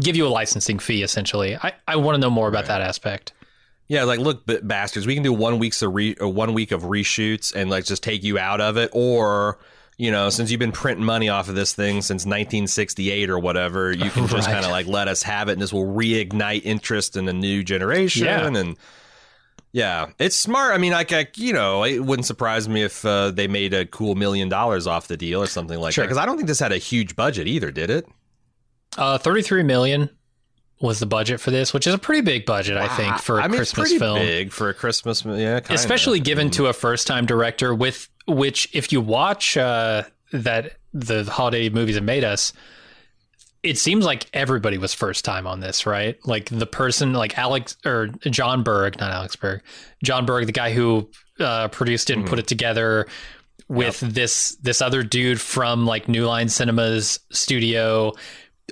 give you a licensing fee essentially I I want to know more about that aspect
Yeah, like look, b- bastards, we can do one week's of re- or one week of reshoots and like just take you out of it, or you know, since you've been printing money off of this thing since 1968 or whatever, you can just
Right.
kind of like let us have it, and this will reignite interest in a new generation.
Yeah.
And yeah, it's smart. I mean, like, like you know, it wouldn't surprise me if uh, they made a cool million dollars off the deal or something like
Sure.
that. Because I don't think this had a huge budget either, did it?
Uh, 33 million was the budget for this, which is a pretty big budget, I think, for a
I mean,
Christmas
pretty
film.
big for a Christmas. Yeah, kinda.
Especially given to a first time director with which if you watch uh, that the holiday movies that made us, it seems like everybody was first time on this, right? Like the person like Alex or Jon Berg, not Alex Berg, Jon Berg, the guy who uh, produced it and put it together with this this other dude from like New Line Cinemas studio.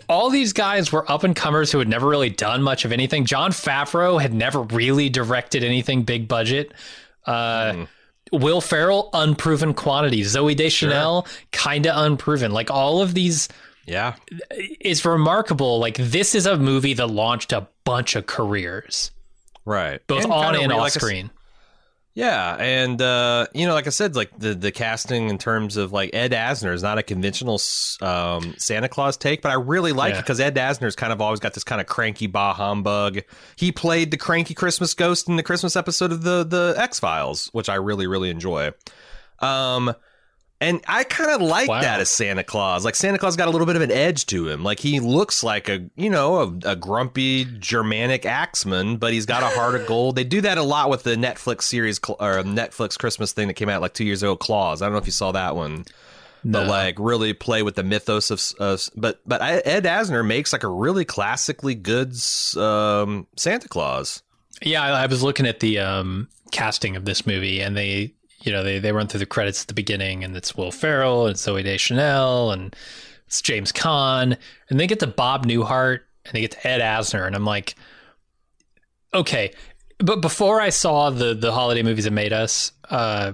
All these guys were up and comers who had never really done much of anything. Jon Favreau had never really directed anything big budget. Uh, Will Ferrell, unproven quantity. Zooey Deschanel, kind of unproven. Like all of these
yeah,
is remarkable. Like this is a movie that launched a bunch of careers,
right.
both
And
on and off
like
screen.
Yeah, and uh, you know, like I said, like the the casting in terms of like Ed Asner is not a conventional um, Santa Claus take, but I really like
Yeah.
it because Ed Asner's kind of always got this kind of cranky bah humbug. He played the cranky Christmas ghost in the Christmas episode of the the X Files, which I really really enjoy. Um, and I kind of like
Wow.
that as Santa Claus. Like Santa Claus got a little bit of an edge to him. Like he looks like a you know a, a grumpy Germanic axeman, but he's got a heart of gold. They do that a lot with the Netflix series or Netflix Christmas thing that came out like two years ago, Claus. I don't know if you saw that one. But like really play with the mythos of, of but but I, Ed Asner makes like a really classically good um, Santa Claus.
Yeah, I, I was looking at the um, casting of this movie, and they, you know, they they run through the credits at the beginning, and it's Will Ferrell and Zooey Deschanel and it's James Caan, and they get to Bob Newhart and they get to Ed Asner, and I'm like, okay, but before I saw the the holiday movies that made us, uh,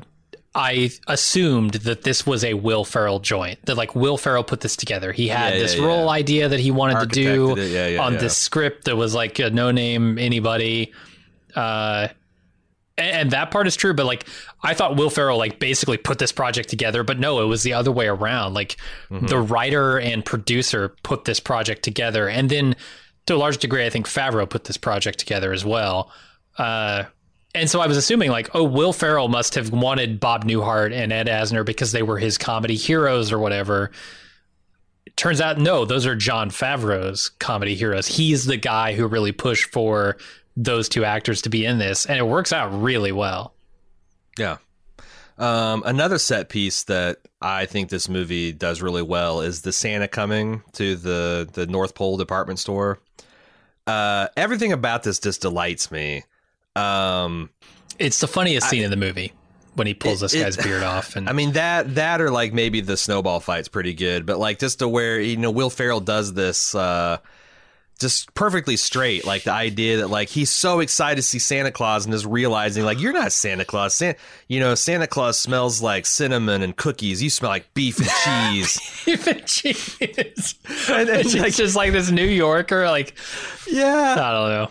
I assumed that this was a Will Ferrell joint. That like Will Ferrell put this together. He had
Yeah,
this
yeah, yeah.
role idea that he wanted to do
Yeah, yeah,
on
yeah.
this script that was like a no name anybody. Uh, and, that part is true, but like I thought Will Ferrell like basically put this project together, but no, it was the other way around. Like
Mm-hmm.
the writer and producer put this project together, and then to a large degree, I think Favreau put this project together as well. Uh, and so I was assuming like, oh, Will Ferrell must have wanted Bob Newhart and Ed Asner because they were his comedy heroes or whatever. It turns out, no, those are Jon Favreau's comedy heroes. He's the guy who really pushed for those two actors to be in this, and it works out really well.
Yeah. Um, another set piece that I think this movie does really well is the Santa coming to the the North Pole department store. Uh, everything about this just delights me. Um,
It's the funniest scene in the movie when he pulls
It-
this
it-
guy's beard off, and
I mean that that or like maybe the snowball fight's pretty good, but like just to where you know Will Ferrell does this uh just perfectly straight, like the idea that like he's so excited to see Santa Claus and is realizing like you're not Santa Claus. San- you know Santa Claus smells like cinnamon and cookies. You smell like beef and cheese.
even cheese.
And then,
it's
like-
just like this New Yorker, like
yeah.
I don't know.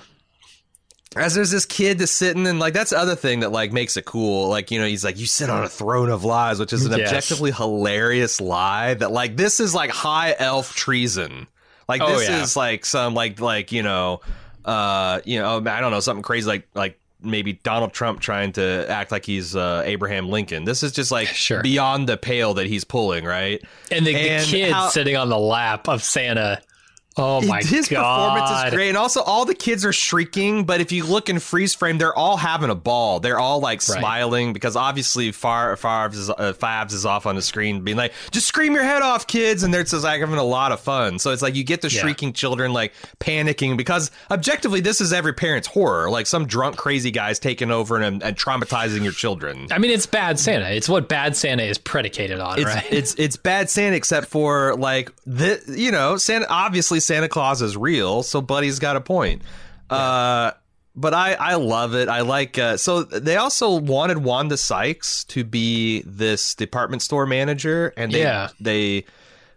as there's this kid that's sitting and like that's the other thing that like makes it cool like you know he's like you sit on a throne of lies which is an
Yes.
objectively hilarious lie that like this is like high elf treason like
Oh,
this
yeah.
is like some like like you know uh you know i don't know something crazy like like maybe donald trump trying to act like he's uh abraham lincoln this is just like
Sure.
beyond the pale that he's pulling right
And the, the kid
how-
sitting on the lap of Santa Oh my god.
his
god.
performance is great, and also all the kids are shrieking. But if you look in freeze frame, they're all having a ball. They're all like
Right.
smiling because obviously Far Fabs is, uh, Fabs is off on the screen, being like, "Just scream your head off, kids!" And they're just like having a lot of fun. So it's like you get the
Yeah.
shrieking children like panicking because objectively, this is every parent's horror. Like some drunk crazy guys taking over and, and traumatizing your children.
I mean, it's bad Santa. It's what bad Santa is predicated on,
it's
right?
it's it's bad Santa except for like the you know Santa obviously Santa Claus is real so Buddy's got a point. Uh but I I love it. I like uh so they also wanted Wanda Sykes to be this department store manager and they
Yeah.
they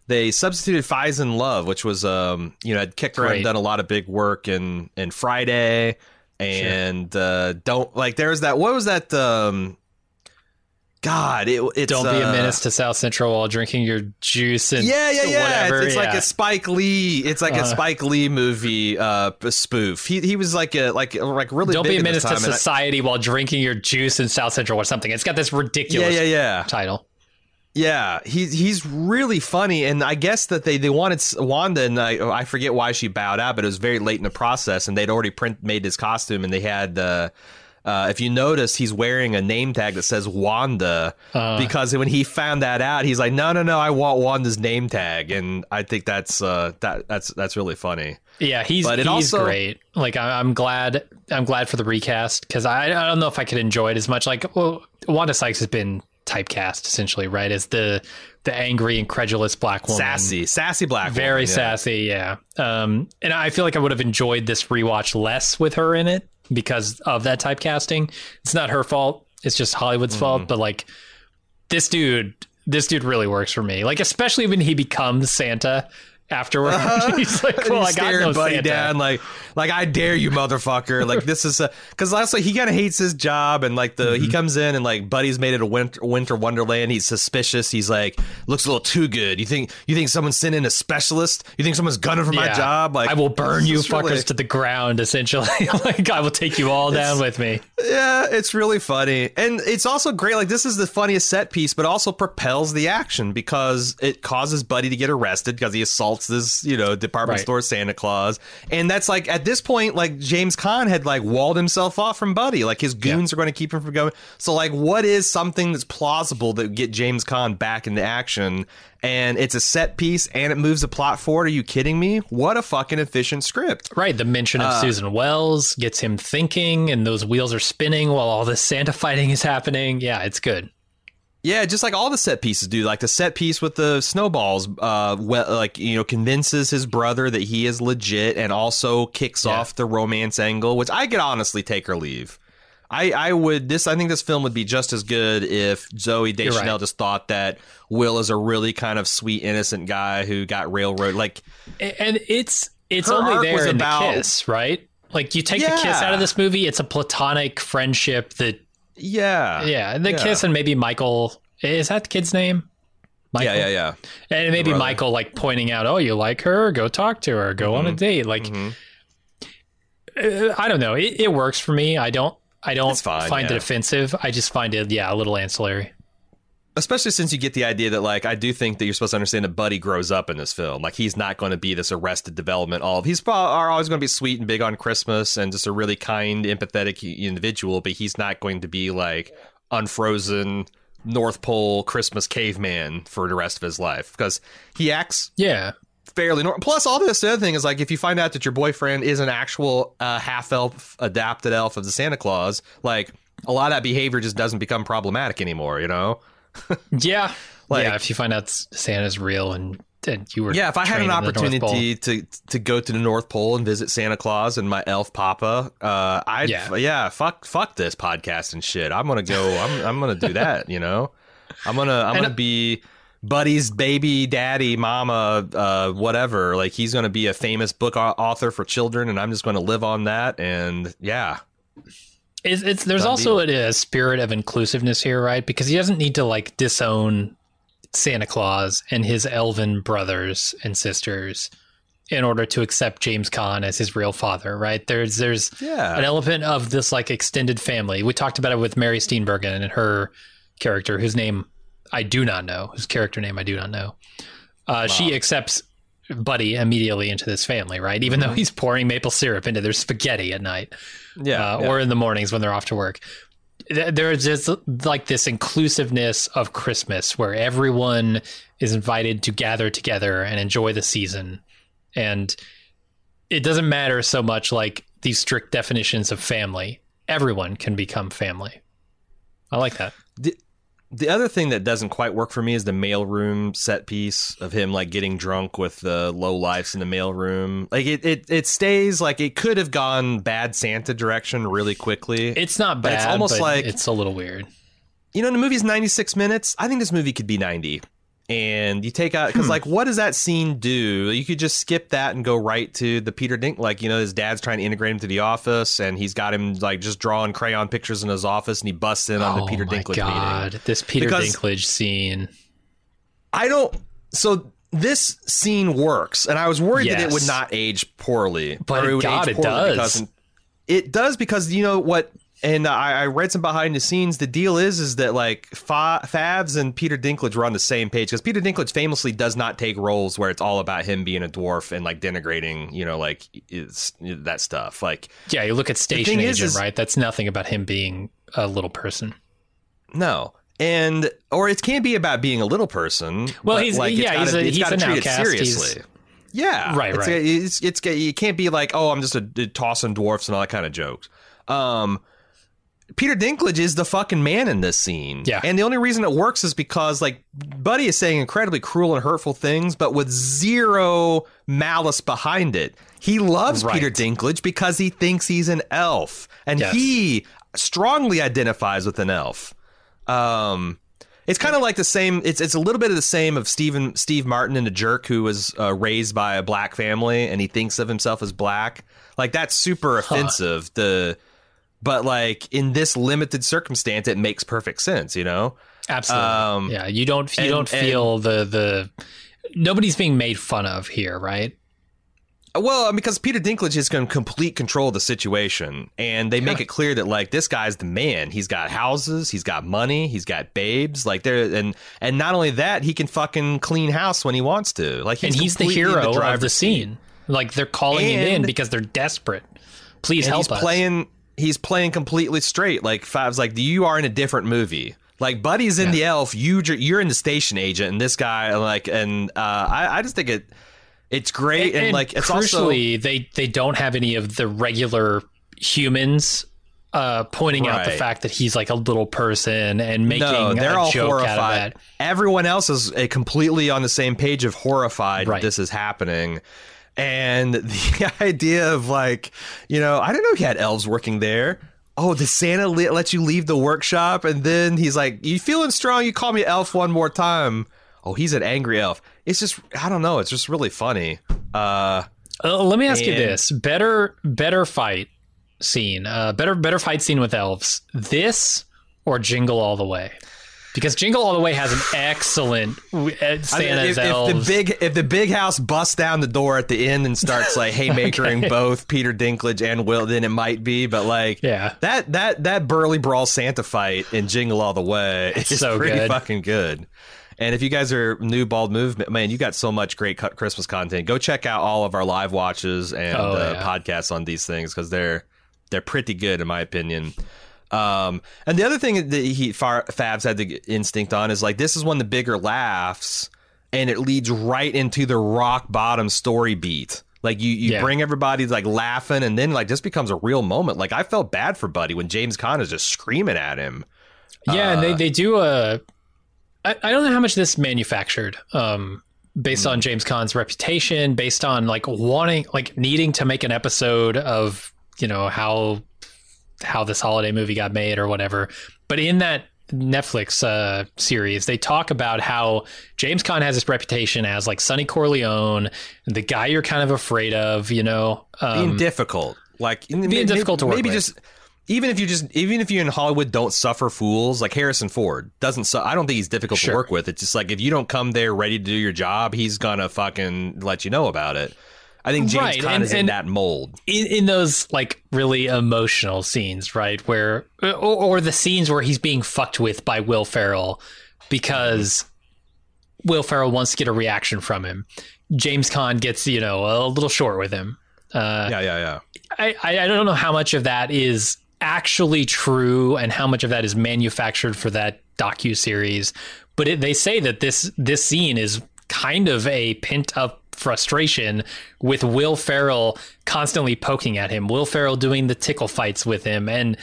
they substituted Faison Love which was um you know had kicked around and done a lot of big work in in Friday and uh don't like there was that what was that um God, it, it's
Don't be a
uh,
menace to South Central while drinking your juice and
yeah, yeah, yeah.
whatever.
It's, it's like a Spike Lee. It's like a
Uh.
Spike Lee movie uh, spoof. He he was like a like like really.
Don't be a menace to
and I-
society while drinking your juice in South Central or something. It's got this ridiculous
yeah, yeah, yeah.
title.
yeah. He's he's really funny, and I guess that they they wanted Wanda, and I I forget why she bowed out, but it was very late in the process, and they'd already print made his costume, and they had. Uh, uh, if you notice, he's wearing a name tag that says Wanda
Uh.
because when he found that out, he's like, "No, no, no! I want Wanda's name tag," and I think that's uh, that that's that's really funny.
Yeah, he's
But it
he's
also-
great. Like I, I'm glad I'm glad for the recast because I I don't know if I could enjoy it as much. Like well, Wanda Sykes has been typecast essentially, right? As the the angry, incredulous black woman,
Sassy, sassy black,
very
woman, yeah.
sassy. Yeah, um, and I feel like I would have enjoyed this rewatch less with her in it because of that typecasting. It's not her fault. It's just Hollywood's
Mm-hmm.
fault. But like this dude, this dude really works for me. Like especially when he becomes Santa. Afterward, he's like, "Well, I got no
Buddy
Santa."
down like, like I dare you, motherfucker! Like this is because lastly he kind of hates his job, and like the
Mm-hmm.
he comes in and like Buddy's made it a winter winter wonderland. He's suspicious. He's like looks a little too good. You think you think someone's in a specialist? You think someone's gunning for my job? Like
I will burn you fuckers
really-
to the ground. Essentially, like I will take you all down with me.
Yeah, it's really funny. And it's also great. Like, this is the funniest set piece, but also propels the action because it causes Buddy to get arrested because he assaults this, you know, department
Right.
store Santa Claus. And that's like, at this point, like, James Caan had, like, walled himself off from Buddy. Like, his goons are going to keep him from going. So, like, what is something that's plausible that get James Caan back into action? And it's a set piece and it moves the plot forward. Are you kidding me? What a fucking efficient script.
Right, the mention
Uh,
of Susan Wells gets him thinking, and those wheels are spinning while all this Santa fighting is happening. Yeah, it's good.
Yeah, just like all the set pieces do. Like the set piece with the snowballs, uh, well, like you know, convinces his brother that he is legit, and also kicks
Yeah.
off the romance angle, which I could honestly take or leave. I, I would this. I think this film would be just as good if
Zooey
Deschanel
right.
just thought that Will is a really kind of sweet, innocent guy who got railroad. Like,
And it's it's only there in
about-
the kiss, right? Like you take the kiss out of this movie, it's a platonic friendship that
yeah,
yeah, the
Yeah.
kiss and maybe Michael is that the kid's name? Michael?
yeah, yeah, yeah.
And maybe. Michael like pointing out, "Oh, you like her? Go talk to her. Go on a
Mhm.
date." Like
Mhm.
uh, I don't know. It, it works for me. I don't. I don't find
yeah.
it offensive. I just find it, yeah, a little ancillary.
Especially since you get the idea that like I do think that you're supposed to understand that Buddy grows up in this film. Like he's not going to be this arrested development. All he's probably are always going to be sweet and big on Christmas and just a really kind, empathetic individual. But he's not going to be like unfrozen North Pole Christmas caveman for the rest of his life because he acts
Yeah,
fairly normal. Plus, all this other thing is like if you find out that your boyfriend is an actual uh, half elf, adapted elf of the Santa Claus, like a lot of that behavior just doesn't become problematic anymore. You know.
yeah,
Like-
yeah. If you find out Santa's real and, and you were
Yeah, if I had an
trained in the North Pole.
opportunity to to go to the North Pole and visit Santa Claus and my elf papa, uh, I'd
Yeah.
yeah. fuck fuck this podcast and shit. I'm gonna go. I'm I'm gonna do that. You know, I'm gonna I'm
And-
gonna be Buddy's baby daddy, mama, uh, whatever. Like he's gonna be a famous book author for children, and I'm just gonna live on that. And yeah,
It's, it's there's
Done
also a, a spirit of inclusiveness here, right? Because he doesn't need to like disown Santa Claus and his elven brothers and sisters in order to accept James Caan as his real father, right? There's there's
yeah,
an element of this like extended family. We talked about it with Mary Steenburgen and her character, whose name I do not know, whose character name I do not know. Uh, She accepts Buddy immediately into this family, right? Even though he's pouring maple syrup into their spaghetti at night,
Yeah,
uh,
yeah.
or in the mornings when they're off to work. There's just like this inclusiveness of Christmas where everyone is invited to gather together and enjoy the season, and it doesn't matter so much like these strict definitions of family. Everyone can become family. I like that.
The other thing that doesn't quite work for me is the mailroom set piece of him like getting drunk with the low lifes in the mailroom. Like it, it, it stays like it could have gone bad Santa direction really quickly.
It's not
But
bad.
it's almost like-
it's a little weird.
you know, the movie's 96 minutes. I think this movie could be 90. And you take out, because, hmm. like, what does that scene do? You could just skip that and go right to the Peter Dink. Like, you know, his dad's trying to integrate him to the office, and he's got him, like, just drawing crayon pictures in his office, and he busts in on the
oh
Peter
my
Dinklage
god,
meeting.
this Peter
Because-
Dinklage scene.
I don't. So this scene works, and I was worried that it would not age poorly.
But it- God, it does.
because- it does because you know what. And I, I read some behind the scenes. The deal is, is that like Fa- Favs and Peter Dinklage were on the same page because Peter Dinklage famously does not take roles where it's all about him being a dwarf and like denigrating, you know, like it's, that stuff. Like
Yeah, you look at Station Agent,
is- is-
right? That's nothing about him being a little person.
no, and or it can't be about being a little person.
Well, he's-
like,
yeah,
gotta,
he's a- he's an
it
outcast. He's-
seriously. Yeah,
Right,
it's,
right.
It's, it's, you can't be like, oh, I'm just a, a tossing dwarfs and all that kind of jokes. Um, Peter Dinklage is the fucking man in this scene.
Yeah.
and the only reason it works is because like Buddy is saying incredibly cruel and hurtful things, but with zero malice behind it. He loves
Right.
Peter Dinklage because he thinks he's an elf, and
Yes.
he strongly identifies with an elf. Um, it's kind of like the same. It's it's a little bit of the same of Stephen Steve Martin in The Jerk, who was uh, raised by a black family and he thinks of himself as black. Like that's super offensive. The but like in this limited circumstance, it makes perfect sense. You know.
Absolutely.
Um,
yeah, you don't you
and-
don't feel the the nobody's being made fun of here, right?
Well, because Peter Dinklage is in complete control of the situation, and they make it clear that like this guy's the man. He's got houses, he's got money, he's got babes. Like there, and and not only that, he can fucking clean house when he wants to. Like
and he's the hero of the scene. Like they're calling him in because they're desperate. Please
and
help
he's
us.
playing he's playing completely straight like five's like you are in a different movie like buddy's in
Yeah.
the elf you you're in the station agent and this guy like and uh i, I just think it it's great and, like it's also
crucially, they they don't have any of the regular humans uh, pointing out the fact that he's like a little person and making
no, they're
a
all
joke out of
horrified. Everyone else is uh, completely on the same page of horrified
Right.
that this is happening. And the idea of like, you know, I didn't know he had elves working there. Oh, does Santa le- let you leave the workshop? And then he's like, "You feeling strong? You call me elf one more time." Oh, he's an angry elf. It's just, I don't know. It's just really funny. Uh,
Uh, let me ask you this: better better fight scene, uh, better better fight scene with elves. This or Jingle All the Way? Because Jingle All the Way has an excellent uh,
I mean,
Santa's
if,
elves.
if the big if the big house busts down the door at the end and starts like haymakering both Peter Dinklage and Will, then it might be. But like,
Yeah.
that that that burly brawl Santa fight in Jingle All the Way is
so
pretty
good.
fucking good. And if you guys are new bald movement, man, you got so much great Christmas content. Go check out all of our live watches and
Oh,
uh,
yeah.
podcasts on these things because they're they're pretty good in my opinion. Um, and the other thing that he Far, Fabs had the instinct on is like this is one of the bigger laughs, and it leads right into the rock bottom story beat. Like you, you
Yeah.
bring everybody like laughing, and then like this becomes a real moment. Like I felt bad for Buddy when James Caan is just screaming at him.
Yeah, and
Uh,
they, they do a. I, I don't know how much this manufactured, um, based on James Caan's reputation, based on like wanting, like needing to make an episode of you know how how this holiday movie got made or whatever. But in that Netflix uh, series, they talk about how James Caan has this reputation as like Sonny Corleone, the guy you're kind of afraid of, you know.
being
Um,
difficult, like being
difficult to work
Maybe
with.
just even if you just even if you in Hollywood don't suffer fools like Harrison Ford doesn't. Su- I don't think he's difficult
Sure.
to work with. It's just like if you don't come there ready to do your job, he's gonna fucking let you know about it. I think James
Right,
Caan
and-
is in
and-
that mold.
in, in those like really emotional scenes, right? Where or, or the scenes where he's being fucked with by Will Ferrell because Will Ferrell wants to get a reaction from him. James Caan gets you know a little short with him. Uh,
yeah, yeah, yeah.
I, I I don't know how much of that is actually true and how much of that is manufactured for that docu series, but it, they say that this this scene is kind of a pent up frustration with Will Ferrell constantly poking at him. Will Ferrell doing the tickle fights with him and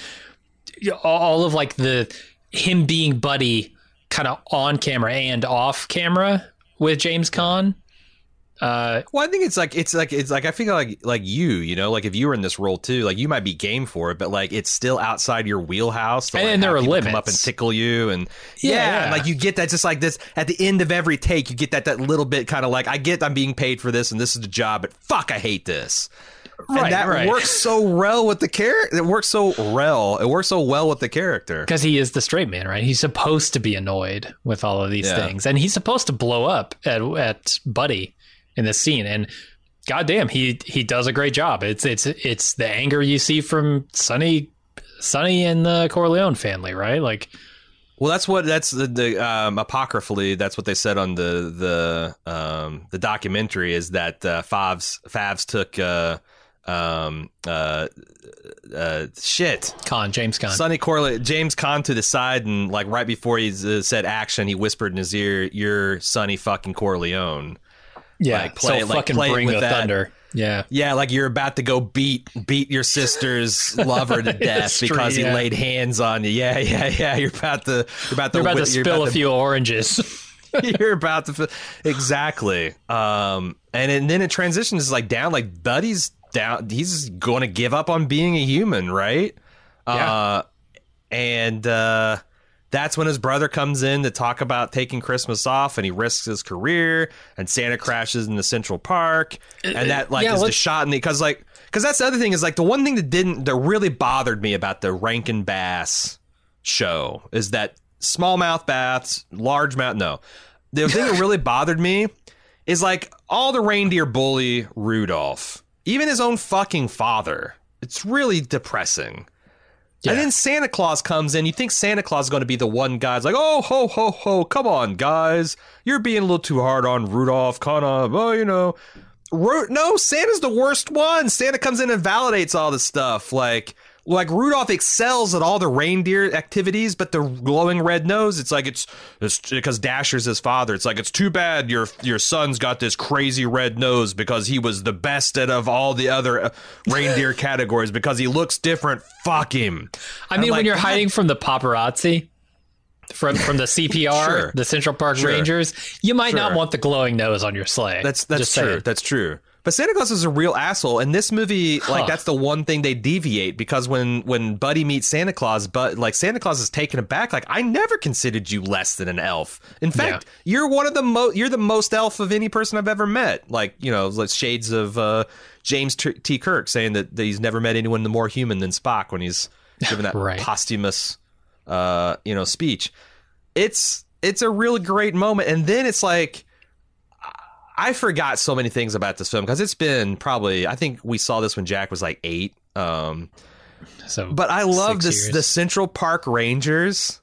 all of like the him being buddy kind of on camera and off camera with James Caan. Uh,
well, I think it's like it's like it's like I feel like like you, you know, like if you were in this role too, like you might be game for it, but like it's still outside your wheelhouse. To,
And
like,
there
have
are
people Come
limits.
up and tickle you, and
Yeah,
yeah,
yeah.
and, like you get that just like this at the end of every take, you get that that little bit kind of like I get I'm being paid for this and this is the job, but fuck, I hate this.
Right,
and that
right.
works so well with the character. It works so well. It works so well with the character.
because he is the straight man, right? He's supposed to be annoyed with all of these
Yeah.
things, and he's supposed to blow up at at Buddy in this scene. And goddamn, he he does a great job. It's it's it's the anger you see from Sonny, Sonny and the Corleone family, right? Like,
Well, that's what that's the, the um, apocryphally. That's what they said on the the um, the documentary is that uh, Favs Favs took uh, um, uh, uh, shit.
Con James Caan.
Sonny Corley, James Caan to the side, and like right before he uh, said action, he whispered in his ear, "You're Sonny fucking Corleone."
Yeah,
like, play-
so
like,
fucking
play
bring the
that.
thunder. Yeah,
Yeah, like you're about to go beat beat your sister's lover to death
street,
because he
yeah.
laid hands on you. Yeah, yeah, yeah. You're about to you're about to
they're about to
you're
spill
about
a
to
few oranges.
you're about to exactly um and, and then it transitions like down like buddy's down he's going to give up on being a human right uh and uh that's when his brother comes in to talk about taking Christmas off, and he risks his career. And Santa crashes in the Central Park, and that like
yeah,
is the shot in the because like because that's the other thing is like the one thing that didn't that really bothered me about the Rankin Bass show is that smallmouth baths, largemouth. No, the thing that really bothered me is like all the reindeer bully Rudolph, even his own fucking father. It's really depressing. And then Santa Claus comes in. You think Santa Claus is going to be the one guy that's like, oh, ho, ho, ho, come on, guys. You're being a little too hard on Rudolph. Kind of, oh, you know. Ru- no, Santa's the worst one. Santa comes in and validates all this stuff. Like, like Rudolph excels at all the reindeer activities, but the glowing red nose, it's like it's it's because Dasher's his father. It's like it's too bad your your son's got this crazy red nose because he was the best at of all the other uh, reindeer categories because he looks different. Fuck him.
I mean,
I'm
when you're hiding from the paparazzi, from from the CPR,
Sure.
the Central Park
Sure.
Rangers, you might not want the glowing nose on your sleigh.
That's that's
Just
true.
saying.
That's true. But Santa Claus is a real asshole, and this movie,
Huh.
like, that's the one thing they deviate because when when Buddy meets Santa Claus, but like Santa Claus is taken aback. Like, I never considered you less than an elf. In fact, you're one of the most you're the most elf of any person I've ever met. Like, you know, like shades of uh, James T. T. Kirk saying that, that he's never met anyone more human than Spock when he's given that
Right.
posthumous, uh, you know, speech. It's it's a really great moment, and then it's like. I forgot so many things about this film because it's been probably I think we saw this when Jack was like eight. Um,
so,
but I love this
years.
the Central Park Rangers,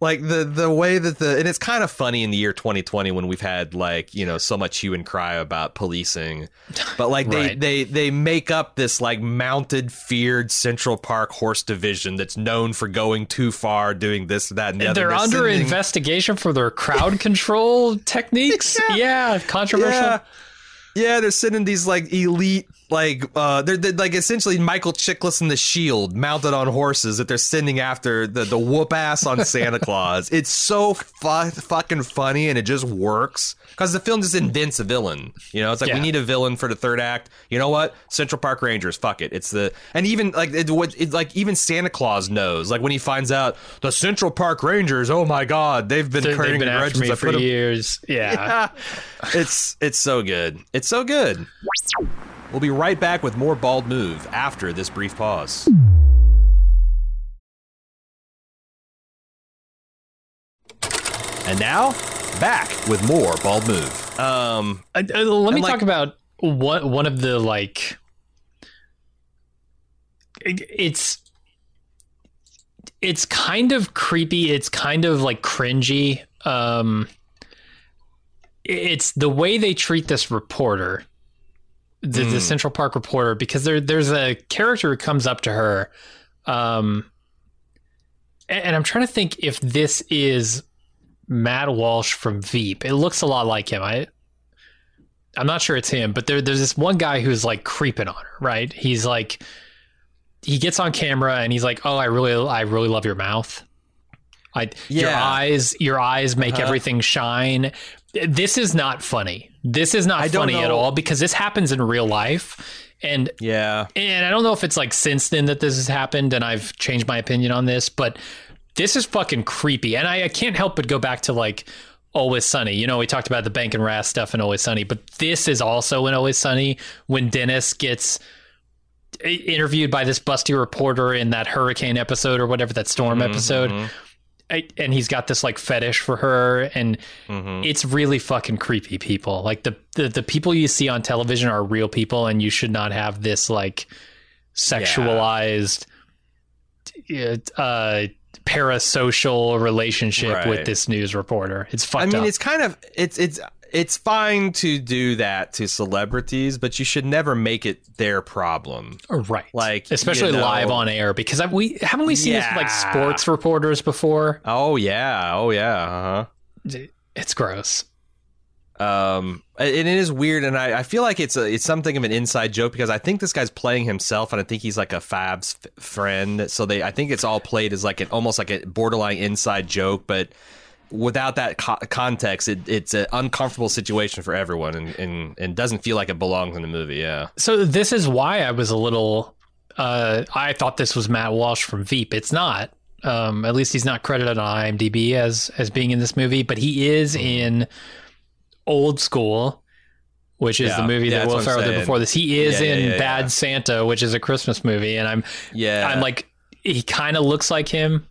like the the way that the and it's kind of funny in the year 2020 when we've had like you know so much hue and cry about policing, but like they
Right.
they they make up this like mounted feared Central Park horse division that's known for going too far, doing this that and the other.
They're under
sending-
investigation for their crowd control techniques. yeah. controversial.
Yeah. Yeah, they're sending these like elite, like uh, they're, they're like essentially Michael Chiklis and the Shield mounted on horses that they're sending after the the whoop ass on Santa Claus. It's so fu- fucking funny and it just works because the film just invents a villain. You know, it's like we need a villain for the third act. You know what? Central Park Rangers. Fuck it. It's the and even like it, what it, like even Santa Claus knows. Like when he finds out the Central Park Rangers. Oh my God, they've been
They- They've been after me for years. Yeah.
yeah. It's it's so good. It's so good. We'll be right back with more Bald Move after this brief pause. And now, back with more Bald Move. Um,
Uh, uh, let me
like-
talk about one one of the like. it- It's it's kind of creepy. It's kind of like cringy. Um, it's the way they treat this reporter, the, the Central Park reporter, because there there's a character who comes up to her, um, and, and I'm trying to think if this is Matt Walsh from Veep. It looks a lot like him. I I'm not sure it's him, but there, there's this one guy who's like creeping on her, right? He's like, he gets on camera and he's like, "Oh, I really, I really love your mouth. I, your eyes, your eyes make everything shine." This is not funny. This is not funny at all because this happens in real life, and
Yeah.
and I don't know if it's like since then that this has happened and I've changed my opinion on this, but this is fucking creepy. And I, I can't help but go back to like Always Sunny. You know, we talked about the Bank and Ras stuff in Always Sunny, but this is also in Always Sunny when Dennis gets interviewed by this busty reporter in that hurricane episode or whatever that storm episode. I, and he's got this like fetish for her and it's really fucking creepy people. Like the, the the people you see on television are real people and you should not have this like sexualized uh parasocial relationship
Right.
with this news reporter. It's fucked
I mean,
up.
it's kind of it's it's it's fine to do that to celebrities, but you should never make it their problem.
right
like,
especially
you know-
live on air because I, we haven't we seen this with like sports reporters before
Oh yeah, oh yeah, uh
it's gross.
Um, and it is weird, and I, I feel like it's a it's something of an inside joke because I think this guy's playing himself, and I think he's like a Fab's f- friend. So they, I think it's all played as like an almost like a borderline inside joke, but. Without that co- context, it, it's an uncomfortable situation for everyone, and, and and doesn't feel like it belongs in the movie. Yeah,
So this is why I was a little. Uh, I thought this was Matt Walsh from Veep. It's not. Um, at least he's not credited on IMDb as as being in this movie, but he is in Old School, which is
Yeah.
the movie
Yeah,
that Will Ferrell did before this. He is
Yeah,
in Bad. Santa, which is a Christmas movie, and I'm
yeah.
I'm like he kind of looks like him.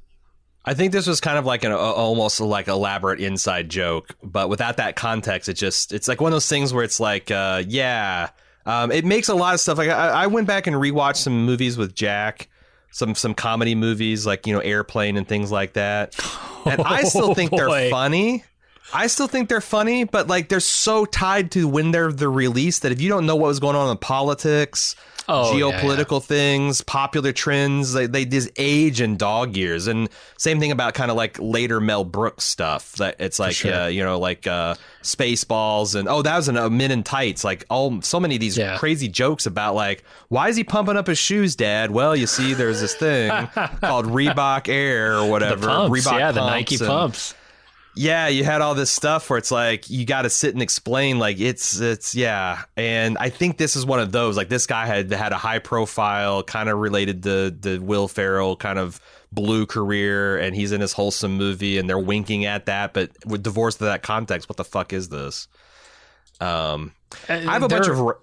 I think this was kind of like an a, almost like elaborate inside joke, but without that context, it just it's like one of those things where it's like, uh, yeah, um, it makes a lot of stuff. Like I, I went back and rewatched some movies with Jack, some some comedy movies like you know Airplane and things like that, and I still think
boy.
they're funny. I still think they're funny, but like they're so tied to when they're the release that if you don't know what was going on in politics,
Oh, yeah,
geopolitical things, popular trends, they, they just age in dog years. And same thing about kind of like later Mel Brooks stuff. That it's like
sure.
uh, you know like uh, Spaceballs and oh that was an uh, Men in Tights. Like all so many of these
Yeah.
crazy jokes about like why is he pumping up his shoes, Dad? Well, you see, there's this thing called Reebok Air or whatever.
The pumps,
Reebok
yeah, the Nike
and-
pumps.
Yeah, you had all this stuff where it's like you got to sit and explain like it's it's yeah, and I think this is one of those like this guy had had a high profile kind of related to the Will Ferrell kind of blue career and he's in his wholesome movie and they're winking at that but with divorced to that context what the fuck is this? Um I have a bunch of ra-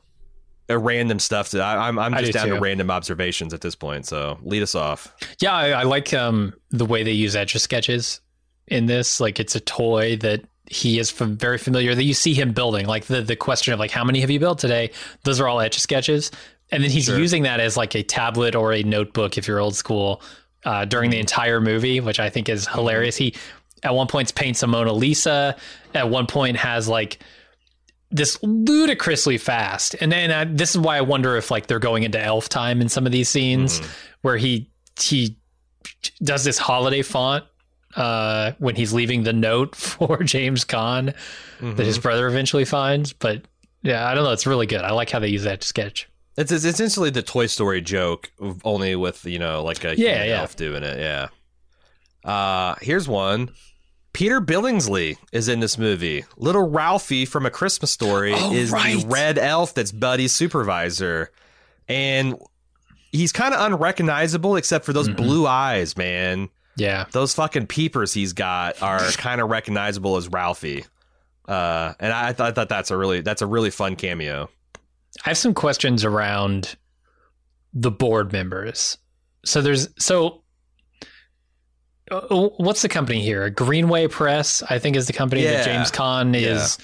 uh, random stuff to I, I'm I'm just
do
down to random observations at this point so lead us off.
Yeah, I, I like um, the way they use etch sketches in this. Like it's a toy that he is fam- very familiar that you see him building. Like the the question of like how many have you built today? Those are all etch sketches, and then he's using that as like a tablet or a notebook if you're old school uh, during the entire movie, which I think is hilarious. He at one point paints a Mona Lisa. At one point has like this ludicrously fast. And then uh, this is why I wonder if like they're going into elf time in some of these scenes where he he does this holiday font uh when he's leaving the note for James Caan that his brother eventually finds, but yeah, I don't know, it's really good. I like how they use that sketch.
It's, it's essentially the Toy Story joke, only with you know like a
Yeah,
human
yeah.
elf doing it. Yeah. Uh, here's one. Peter Billingsley is in this movie. Little Ralphie from A Christmas Story
Oh,
is
right.
the red elf that's Buddy's supervisor, and he's kind of unrecognizable except for those
Mm-hmm.
blue eyes, man.
Yeah.
Those fucking peepers he's got are kind of recognizable as Ralphie. Uh, and I, th- I thought that's a really that's a really fun cameo.
I have some questions around the board members. So there's so uh, what's the company here? Greenway Press, I think is the company
Yeah.
that James Caan is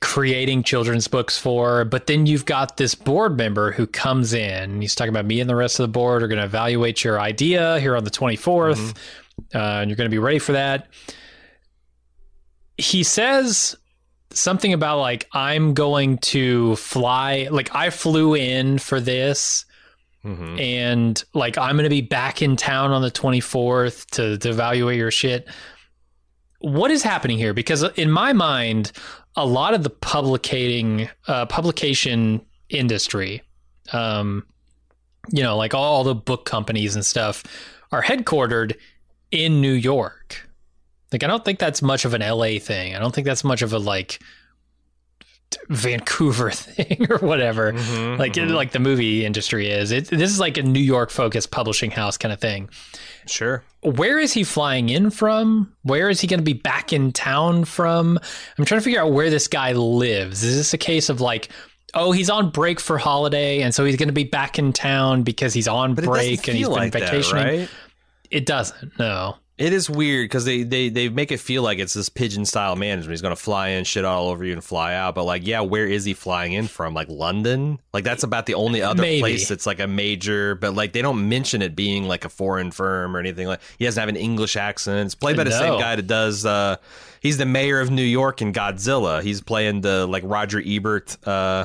creating children's books for. But then you've got this board member who comes in. He's talking about me and the rest of the board are going to evaluate your idea here on the 24th. Uh, and you're going to be ready for that. He says something about like I'm going to fly. Like I flew in for this,
Mhm.
and like I'm going to be back in town on the 24th to, to evaluate your shit. What is happening here? Because in my mind, a lot of the publicating uh, publication industry, um, you know, like all the book companies and stuff, are headquartered in New York. Like I don't think that's much of an LA thing. I don't think that's much of a like Vancouver thing or whatever.
Mhm,
Like
mhm.
like the movie industry is. It, this is like a New York focused publishing house kind of thing.
sure.
Where is he flying in from? Where is he going to be back in town from? I'm trying to figure out where this guy lives. Is this a case of like, oh, he's on break for holiday, and so he's going to be back in town because he's on
But
break and he's been
like that,
vacationing?
right?
It doesn't. No.
It is weird because they, they they make it feel like it's this pigeon style management. He's going to fly in, shit all over you, and fly out. But like, yeah, where is he flying in from? Like London? Like that's about the only other
Maybe.
place that's like a major. But like they don't mention it being like a foreign firm or anything. Like he doesn't have an English accent. It's played by the same guy that does. uh He's the mayor of New York in Godzilla. He's playing the like Roger Ebert. uh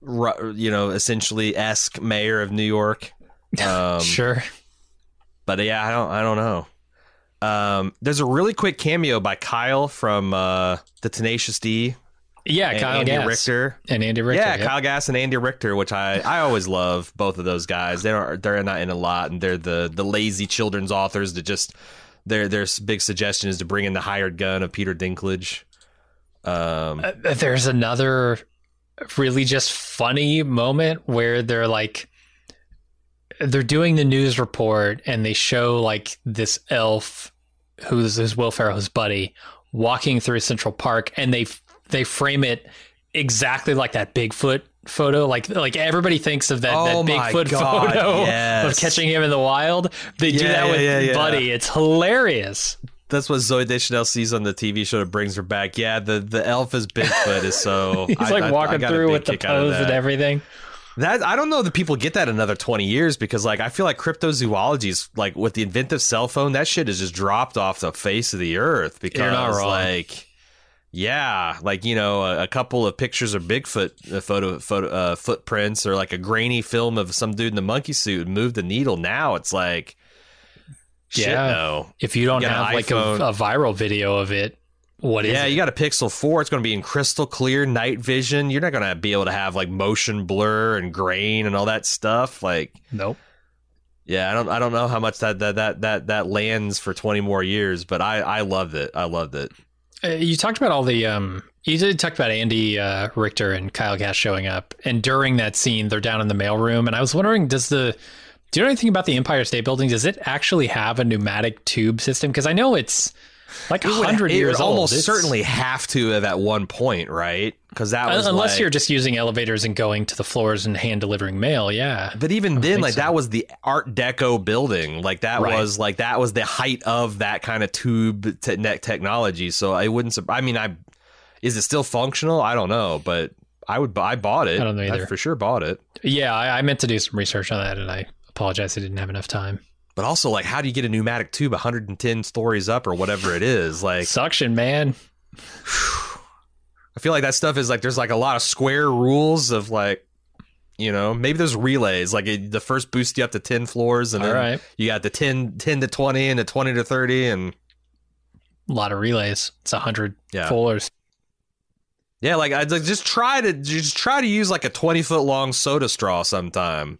You know, essentially esque mayor of New York. Um,
sure.
but yeah, I don't I don't know. Um, there's a really quick cameo by Kyle from uh, the Tenacious D
Yeah,
and
Kyle
Andy
Gass.
Richter.
and Andy Richter.
yeah,
yep.
Kyle Gass and Andy Richter, which I, I always love both of those guys. They're they're not in a lot, and they're the the lazy children's authors that just their their big suggestion is to bring in the hired gun of Peter Dinklage. Um,
Uh, there's another really just funny moment where they're like they're doing the news report and they show like this elf who's who's Will Ferrell's buddy walking through Central Park and they they frame it exactly like that Bigfoot photo like like everybody thinks of that,
Oh
that Bigfoot
God,
photo of catching him in the wild they do
Yeah,
that with
yeah, yeah.
Buddy it's hilarious
that's what Zooey Deschanel sees on the TV show that brings her back. Yeah, the the elf is Bigfoot is so.
he's
I-
like
I- I
walking through with the pose and everything
That I don't know that people get that another twenty years because like I feel like cryptozoology is like with the inventive cell phone that shit has just dropped off the face of the earth because
You're not wrong.
like yeah like you know a, a couple of pictures of Bigfoot uh, photo photo uh, footprints or like a grainy film of some dude in the monkey suit moved the needle now it's like shit
Yeah.
no
if you don't
You
have like a, a viral video of it, what is
yeah,
it?
you got a Pixel 4. It's going to be in crystal clear night vision. You're not going to be able to have like motion blur and grain and all that stuff. Like,
nope.
yeah, I don't, I don't know how much that that that that that lands for 20 more years, but I I loved it. I loved it.
Uh, you talked about all the um. You did talk about Andy uh, Richter and Kyle Gass showing up, and during that scene, they're down in the mailroom, and I was wondering, does the do you know anything about the Empire State Building? Does it actually have a pneumatic tube system? Because I know it's like hundred years old.
almost
It's-
certainly have to have at one point, right? Because that uh, was
unless
like-
you're just using elevators and going to the floors and hand delivering mail. Yeah,
But even then, like
so.
that was the Art Deco building. Like that
Right.
was like that was the height of that kind of tube te- net technology. So I wouldn't. I mean, I is it still functional? I don't know, but I would. I bought it.
I don't know either.
for sure bought it.
yeah. I, I meant to do some research on that, and I apologize, I didn't have enough time.
But also, like, how do you get a pneumatic tube 110 stories up or whatever it is? Like,
Suction, man.
I feel like that stuff is like there's like a lot of square rules of like. You know, maybe there's relays. Like it, the first boost you up to ten floors, and
All
then
right.
you got the 10, 10 to twenty, and the twenty to thirty, and
A lot of relays. It's a hundred
Yeah.
floors.
Yeah, like I like, just try to just try to use like a twenty foot long soda straw sometime.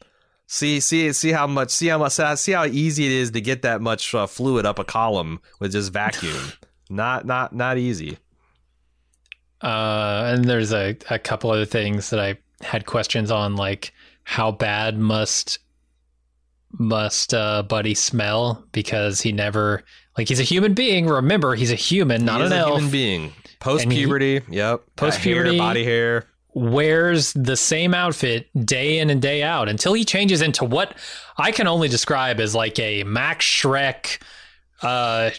See, see, see how much, see how much, see how easy it is to get that much uh, fluid up a column with just vacuum. not, not, not easy.
Uh, and there's a, a couple other things that I had questions on, like how bad must must uh, Buddy smell because he never like he's a human being. Remember, he's a human, not
he
an
a
elf.
human being. Post puberty, yep.
Post-puberty.
body hair.
Wears the same outfit day in and day out until he changes into what I can only describe as like a Max Shreck uh,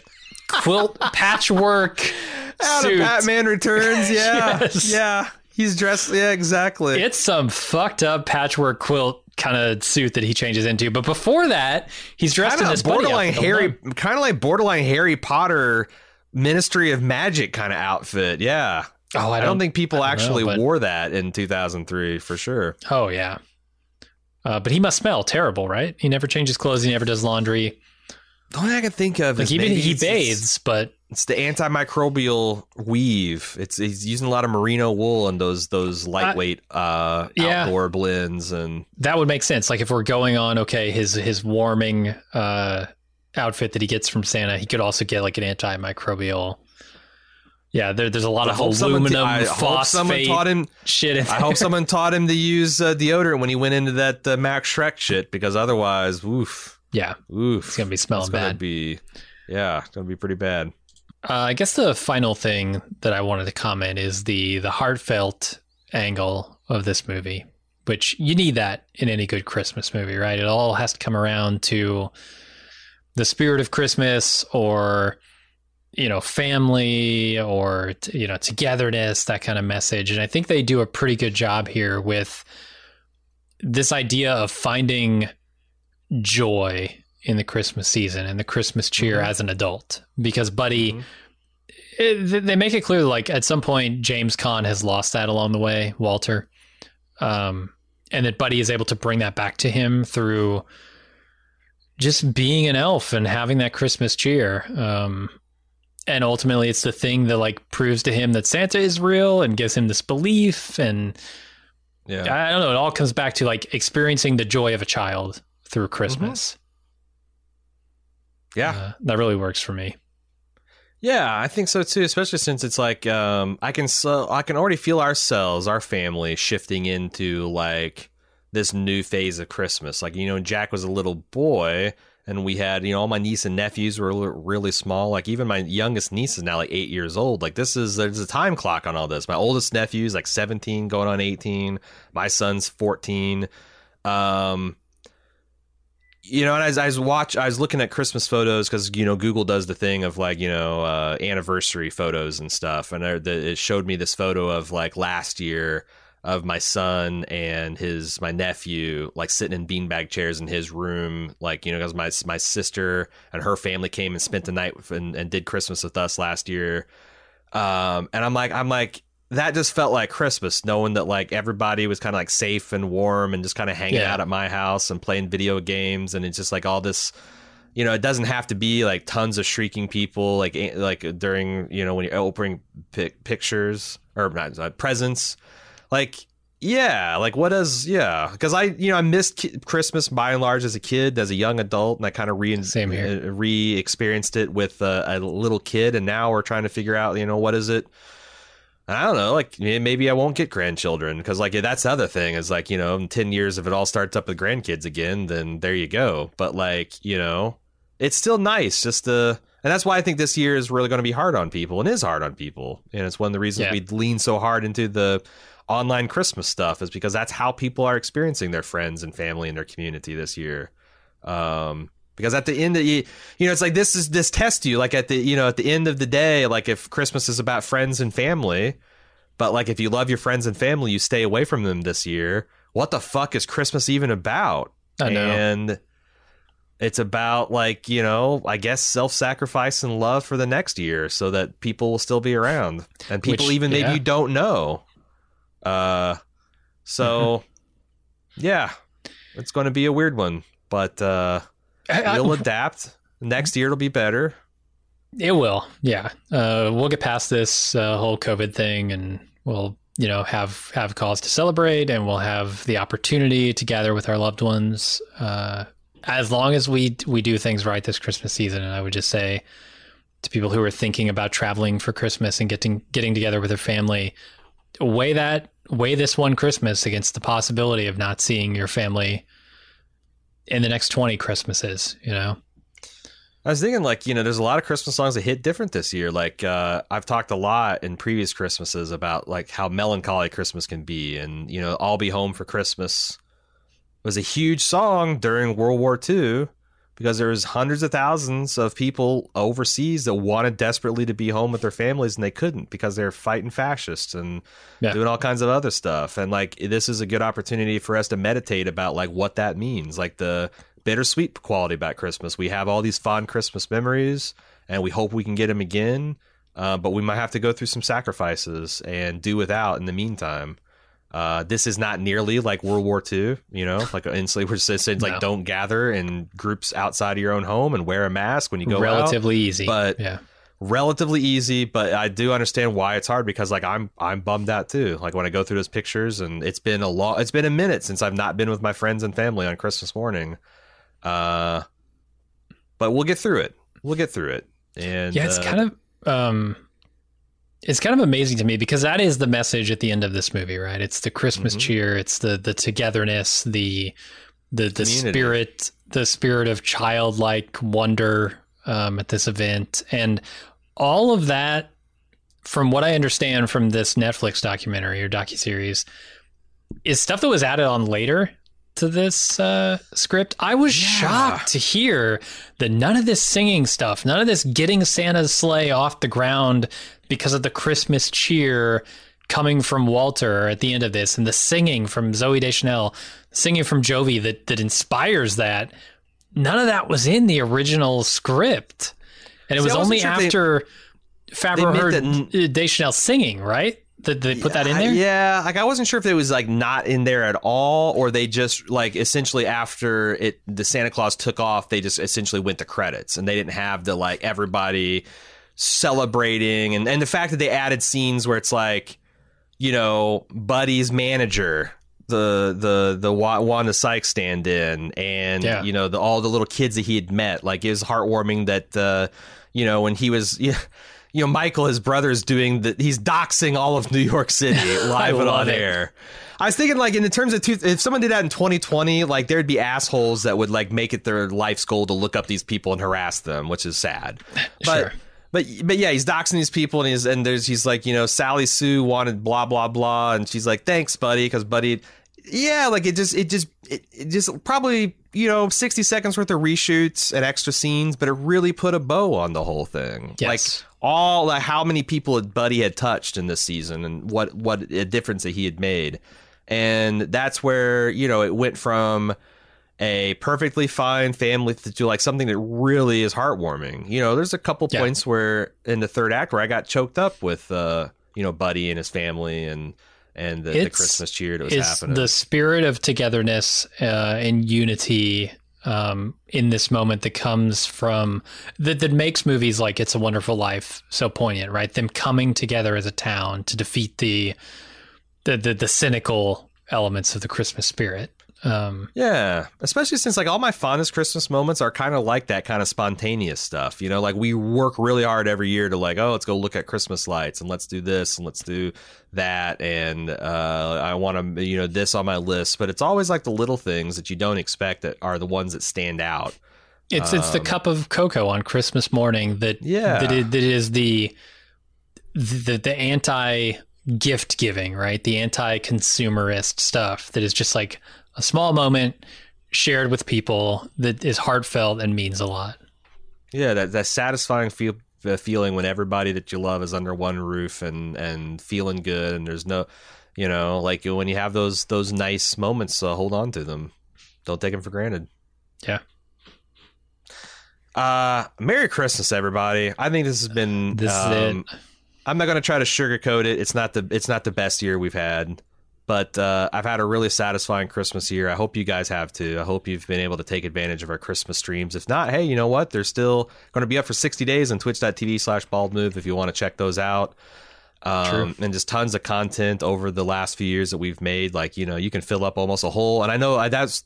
quilt patchwork
Out
suit.
of Batman Returns, yeah,
Yes.
yeah. He's dressed, yeah, exactly.
It's some fucked up patchwork quilt kind of suit that he changes into. But before that, he's dressed in
kind
this
borderline Harry, kind of like borderline Harry Potter Ministry of Magic kind of outfit. Yeah,
Oh, I
I
don't,
don't think people
don't know,
actually
but-
wore that in 2003 for sure.
Oh yeah. Uh, but he must smell terrible, right? He never changes clothes. He never does laundry.
The only thing I can think of
Like
is
he
maybe
he
it's-
bathes, but
It's the antimicrobial weave. It's he's using a lot of merino wool and those those lightweight uh,
yeah.
outdoor blends and
that would make sense. Like if we're going on, okay, his his warming uh, outfit that he gets from Santa, he could also get like an antimicrobial. Yeah, there, there's a lot
I
of aluminum
I hope someone
phosphate
taught him.
shit. In
I hope someone taught him to use uh, deodorant when he went into that uh, Max Shreck shit because otherwise, oof,
Yeah,
oof,
it's gonna be smelling
it's gonna
bad.
be, yeah, it's gonna be pretty bad.
Uh, I guess the final thing that I wanted to comment is the the heartfelt angle of this movie, which you need that in any good Christmas movie, right? It all has to come around to the spirit of Christmas or you know family or t- you know togetherness that kind of message. And i think they do a pretty good job here with this idea of finding joy in the christmas season and the christmas cheer as an adult. Because buddy it, they make it clear like at some point james Caan has lost that along the way walter. Um, and that buddy is able to bring that back to him through just being an elf and having that christmas cheer. Um, and ultimately it's the thing that like proves to him that santa is real and gives him this belief and
Yeah,
i don't know it all comes back to like experiencing the joy of a child through christmas
yeah.
Uh, that really works for me
Yeah, I think so too. Especially since it's like um, I can so I can already feel ourselves, our family, shifting into like this new phase of Christmas. Like you know, Jack was a little boy, and we had you know all my niece and nephews were really small. Like even my youngest niece is now like eight years old. Like this is there's a time clock on all this. My oldest nephew's like seventeen, going on eighteen. My son's fourteen. Um, you know, and as I was watch, I was looking at Christmas photos because you know Google does the thing of like you know uh, anniversary photos and stuff, and there, the, it showed me this photo of like last year of my son and his my nephew like sitting in beanbag chairs in his room, like you know because my my sister and her family came and spent the night with, and, and did Christmas with us last year, um, and I'm like I'm like that just felt like Christmas, knowing that like everybody was kind of like safe and warm and just kind of hanging
Yeah.
out at my house and playing video games, and it's just like all this. You know, it doesn't have to be like tons of shrieking people, like like during you know when you're opening pic- pictures or not uh, presents. Like, yeah, like what does yeah? Because I you know I missed ki- Christmas by and large as a kid, as a young adult, and I kind of re
Same here.
uh, re-experienced it with a, a little kid, and now we're trying to figure out you know what is it I don't know. Like maybe I won't get grandchildren because like that's the other thing is like you know in ten years if it all starts up with grandkids again, then there you go. But like you know, it's still nice just to, and that's why I think this year is really going to be hard on people and is hard on people, and it's one of the reasons
Yeah.
we lean so hard into the online Christmas stuff is because that's how people are experiencing their friends and family and their community this year. Um, because at the end of you, you know, it's like this is this test you. Like at the you know at the end of the day, like if Christmas is about friends and family, but like if you love your friends and family, you stay away from them this year. What the fuck is Christmas even about?
I know.
And it's about like you know, I guess self-sacrifice and love for the next year, so that people will still be around and people
Which-
even maybe you don't know. Uh, so
Mm-hmm.
yeah, it's going to be a weird one, but uh,
I- I-
we'll adapt. Next year it'll be better.
It will, yeah. Uh, we'll get past this uh, whole COVID thing, and we'll, you know, have have cause to celebrate, and we'll have the opportunity to gather with our loved ones. Uh, as long as we we do things right this Christmas season, and I would just say to people who are thinking about traveling for Christmas and getting getting together with their family, weigh that weigh this one Christmas against the possibility of not seeing your family in the next twenty Christmases. You know,
I was thinking, like, you know, there's a lot of Christmas songs that hit different this year. Like, uh, I've talked a lot in previous Christmases about like how melancholy Christmas can be, and you know, "I'll Be Home for Christmas" was a huge song during World War II because there was hundreds of thousands of people overseas that wanted desperately to be home with their families and they couldn't because they're fighting fascists and
Yeah.
doing all kinds of other stuff. And like, this is a good opportunity for us to meditate about like what that means, like the bittersweet quality about Christmas. We have all these fond Christmas memories, and we hope we can get them again. uh, but we might have to go through some sacrifices and do without in the meantime. Uh, this is not nearly like World War II, you know, like instantly we're just saying like
No.
don't gather in groups outside of your own home and wear a mask when you go out
Relatively easy.
but-
yeah.
relatively easy, but I do understand why it's hard because like I'm I'm bummed out too. Like when I go through those pictures and it's been a long it's been a minute since I've not been with my friends and family on Christmas morning. Uh but we'll get through it. We'll get through it. And
Yeah, it's
uh,
kind of um it's kind of amazing to me because that is the message at the end of this movie, right? It's the Christmas
Mhm.
cheer, it's the the togetherness, the the the
Community.
spirit the spirit of childlike wonder um, at this event and all of that from what I understand from this Netflix documentary or docu series, is stuff that was added on later to this uh, script. I was
Yeah.
shocked to hear that none of this singing stuff, none of this getting Santa's sleigh off the ground because of the Christmas cheer coming from Walter at the end of this and the singing from Zooey Deschanel, singing from Jovie that, that inspires that. None of that was in the original script. And it
See,
was only
sure if they-
after
Favreau
heard
that-
Deschanel singing, right? That they put that in there?
yeah, like I wasn't sure if it was like not in there at all, or they just like essentially after it the Santa Claus took off, they just essentially went to credits and they didn't have the like everybody celebrating and and the fact that they added scenes where it's like, you know, Buddy's manager. The the the Wa- Wanda Sykes stand in, and
Yeah.
you know the all the little kids that he had met. Like it was heartwarming that uh, you know when he was you know Michael, his brother's doing the he's doxing all of New York City live and on
it.
air. I was thinking like in the terms of two, if someone did that in 2020, like there'd be assholes that would like make it their life's goal to look up these people and harass them, which is sad. But
Sure.
but but yeah, he's doxing these people and he's and there's he's like you know Sally Sue wanted blah blah blah and she's like thanks buddy because buddy yeah like it just it just it, it just probably you know 60 seconds worth of reshoots and extra scenes but it really put a bow on the whole thing
Yes.
like all like how many people Buddy had touched in this season and what what a difference that he had made and that's where you know it went from a perfectly fine family to like something that really is heartwarming. You know, there's a couple
Yeah.
points where in the third act where I got choked up with uh, you know, Buddy and his family and and the, the Christmas cheer that was
it's
happening.
the spirit of togetherness uh, and unity um, in this moment that comes from that that makes movies like It's a Wonderful Life so poignant, right? Them coming together as a town to defeat the the the, the cynical elements of the Christmas spirit. Um,
Yeah, especially since like all my fondest Christmas moments are kind of like that kind of spontaneous stuff. You know, like we work really hard every year to like, oh, let's go look at Christmas lights and let's do this and let's do that and uh, I want to, you know, this on my list. But it's always like the little things that you don't expect that are the ones that stand out.
It's it's the
Um,
cup of cocoa on Christmas morning that
Yeah.
that, is, that is the the the anti gift giving, right? The anti consumerist stuff that is just like a small moment shared with people that is heartfelt and means a lot.
Yeah, that that satisfying feel the feeling when everybody that you love is under one roof and and feeling good and there's no, you know, like when you have those those nice moments, uh, hold on to them. Don't take them for granted.
Yeah.
Uh, Merry Christmas, everybody. I think this has been.
This
um,
is it.
I'm not going to try to sugarcoat it. It's not the it's not the best year we've had, but uh, I've had a really satisfying Christmas year. I hope you guys have too. I hope you've been able to take advantage of our Christmas streams. If not, hey, you know what? They're still going to be up for 60 days on twitch.tv slash bald move if you want to check those out. Um, and just tons of content over the last few years that we've made. Like, you know, you can fill up almost a whole, and I know I, that's,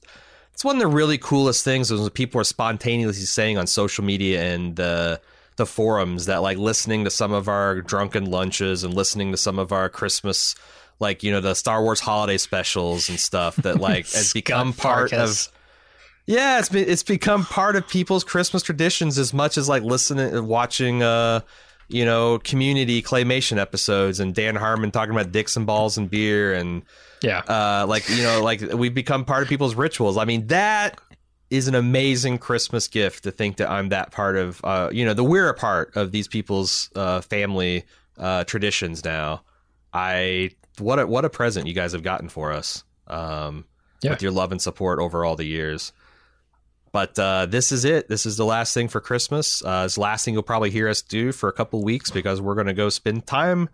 it's one of the really coolest things is when people are spontaneously saying on social media and uh, the forums that like listening to some of our drunken lunches and listening to some of our Christmas, like you know the Star Wars holiday specials and stuff that like has become part
Farkas.
of. Yeah, it's been it's become part of people's Christmas traditions as much as like listening, and watching, uh, you know, community claymation episodes and Dan Harmon talking about dicks and balls and beer and
Yeah.
uh, like you know, like we've become part of people's rituals. I mean, that is an amazing Christmas gift to think that I'm that part of, uh, you know, that we're a part of these people's uh, family uh, traditions now. I what a what a present you guys have gotten for us um,
Yeah.
with your love and support over all the years. but uh, this is it. This is the last thing for Christmas. Uh, it's the last thing you'll probably hear us do for a couple weeks because we're going to go spend time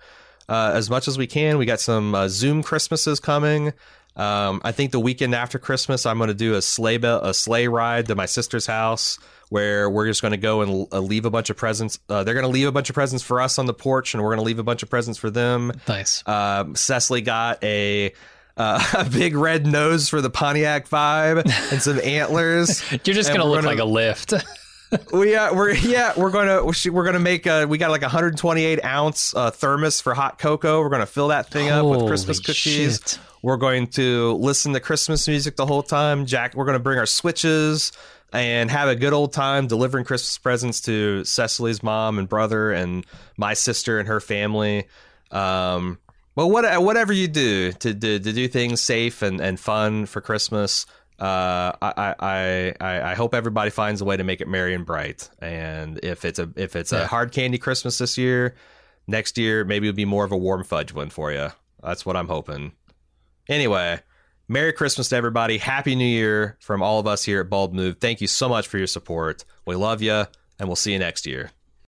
uh, as much as we can. We got some uh, Zoom Christmases coming. Um, I think the weekend after Christmas, I'm going to do a sleigh be- a sleigh ride to my sister's house where we're just going to go and uh, leave a bunch of presents. Uh, they're going to leave a bunch of presents for us on the porch, and we're going to leave a bunch of presents for them.
Nice.
Um, Cecily got a uh, a big red nose for the Pontiac vibe and some antlers.
You're just gonna look
gonna-
like a lift.
we uh, we're yeah we're gonna we're gonna make a we got like 128 ounce uh, thermos for hot cocoa. We're gonna fill that thing up with Christmas cookies.
shit.
We're going to listen to Christmas music the whole time. Jack, we're gonna bring our switches and have a good old time delivering Christmas presents to Cecily's mom and brother and my sister and her family. Um, but what whatever you do to, to to do things safe and, and fun for Christmas, uh, I, I I I hope everybody finds a way to make it merry and bright. And if it's a if it's
Yeah.
a hard candy Christmas this year, next year maybe it'll be more of a warm fudge one for you. That's what I'm hoping. Anyway, Merry Christmas to everybody. Happy New Year from all of us here at Bald Move. Thank you so much for your support. We love you, and we'll see you next year.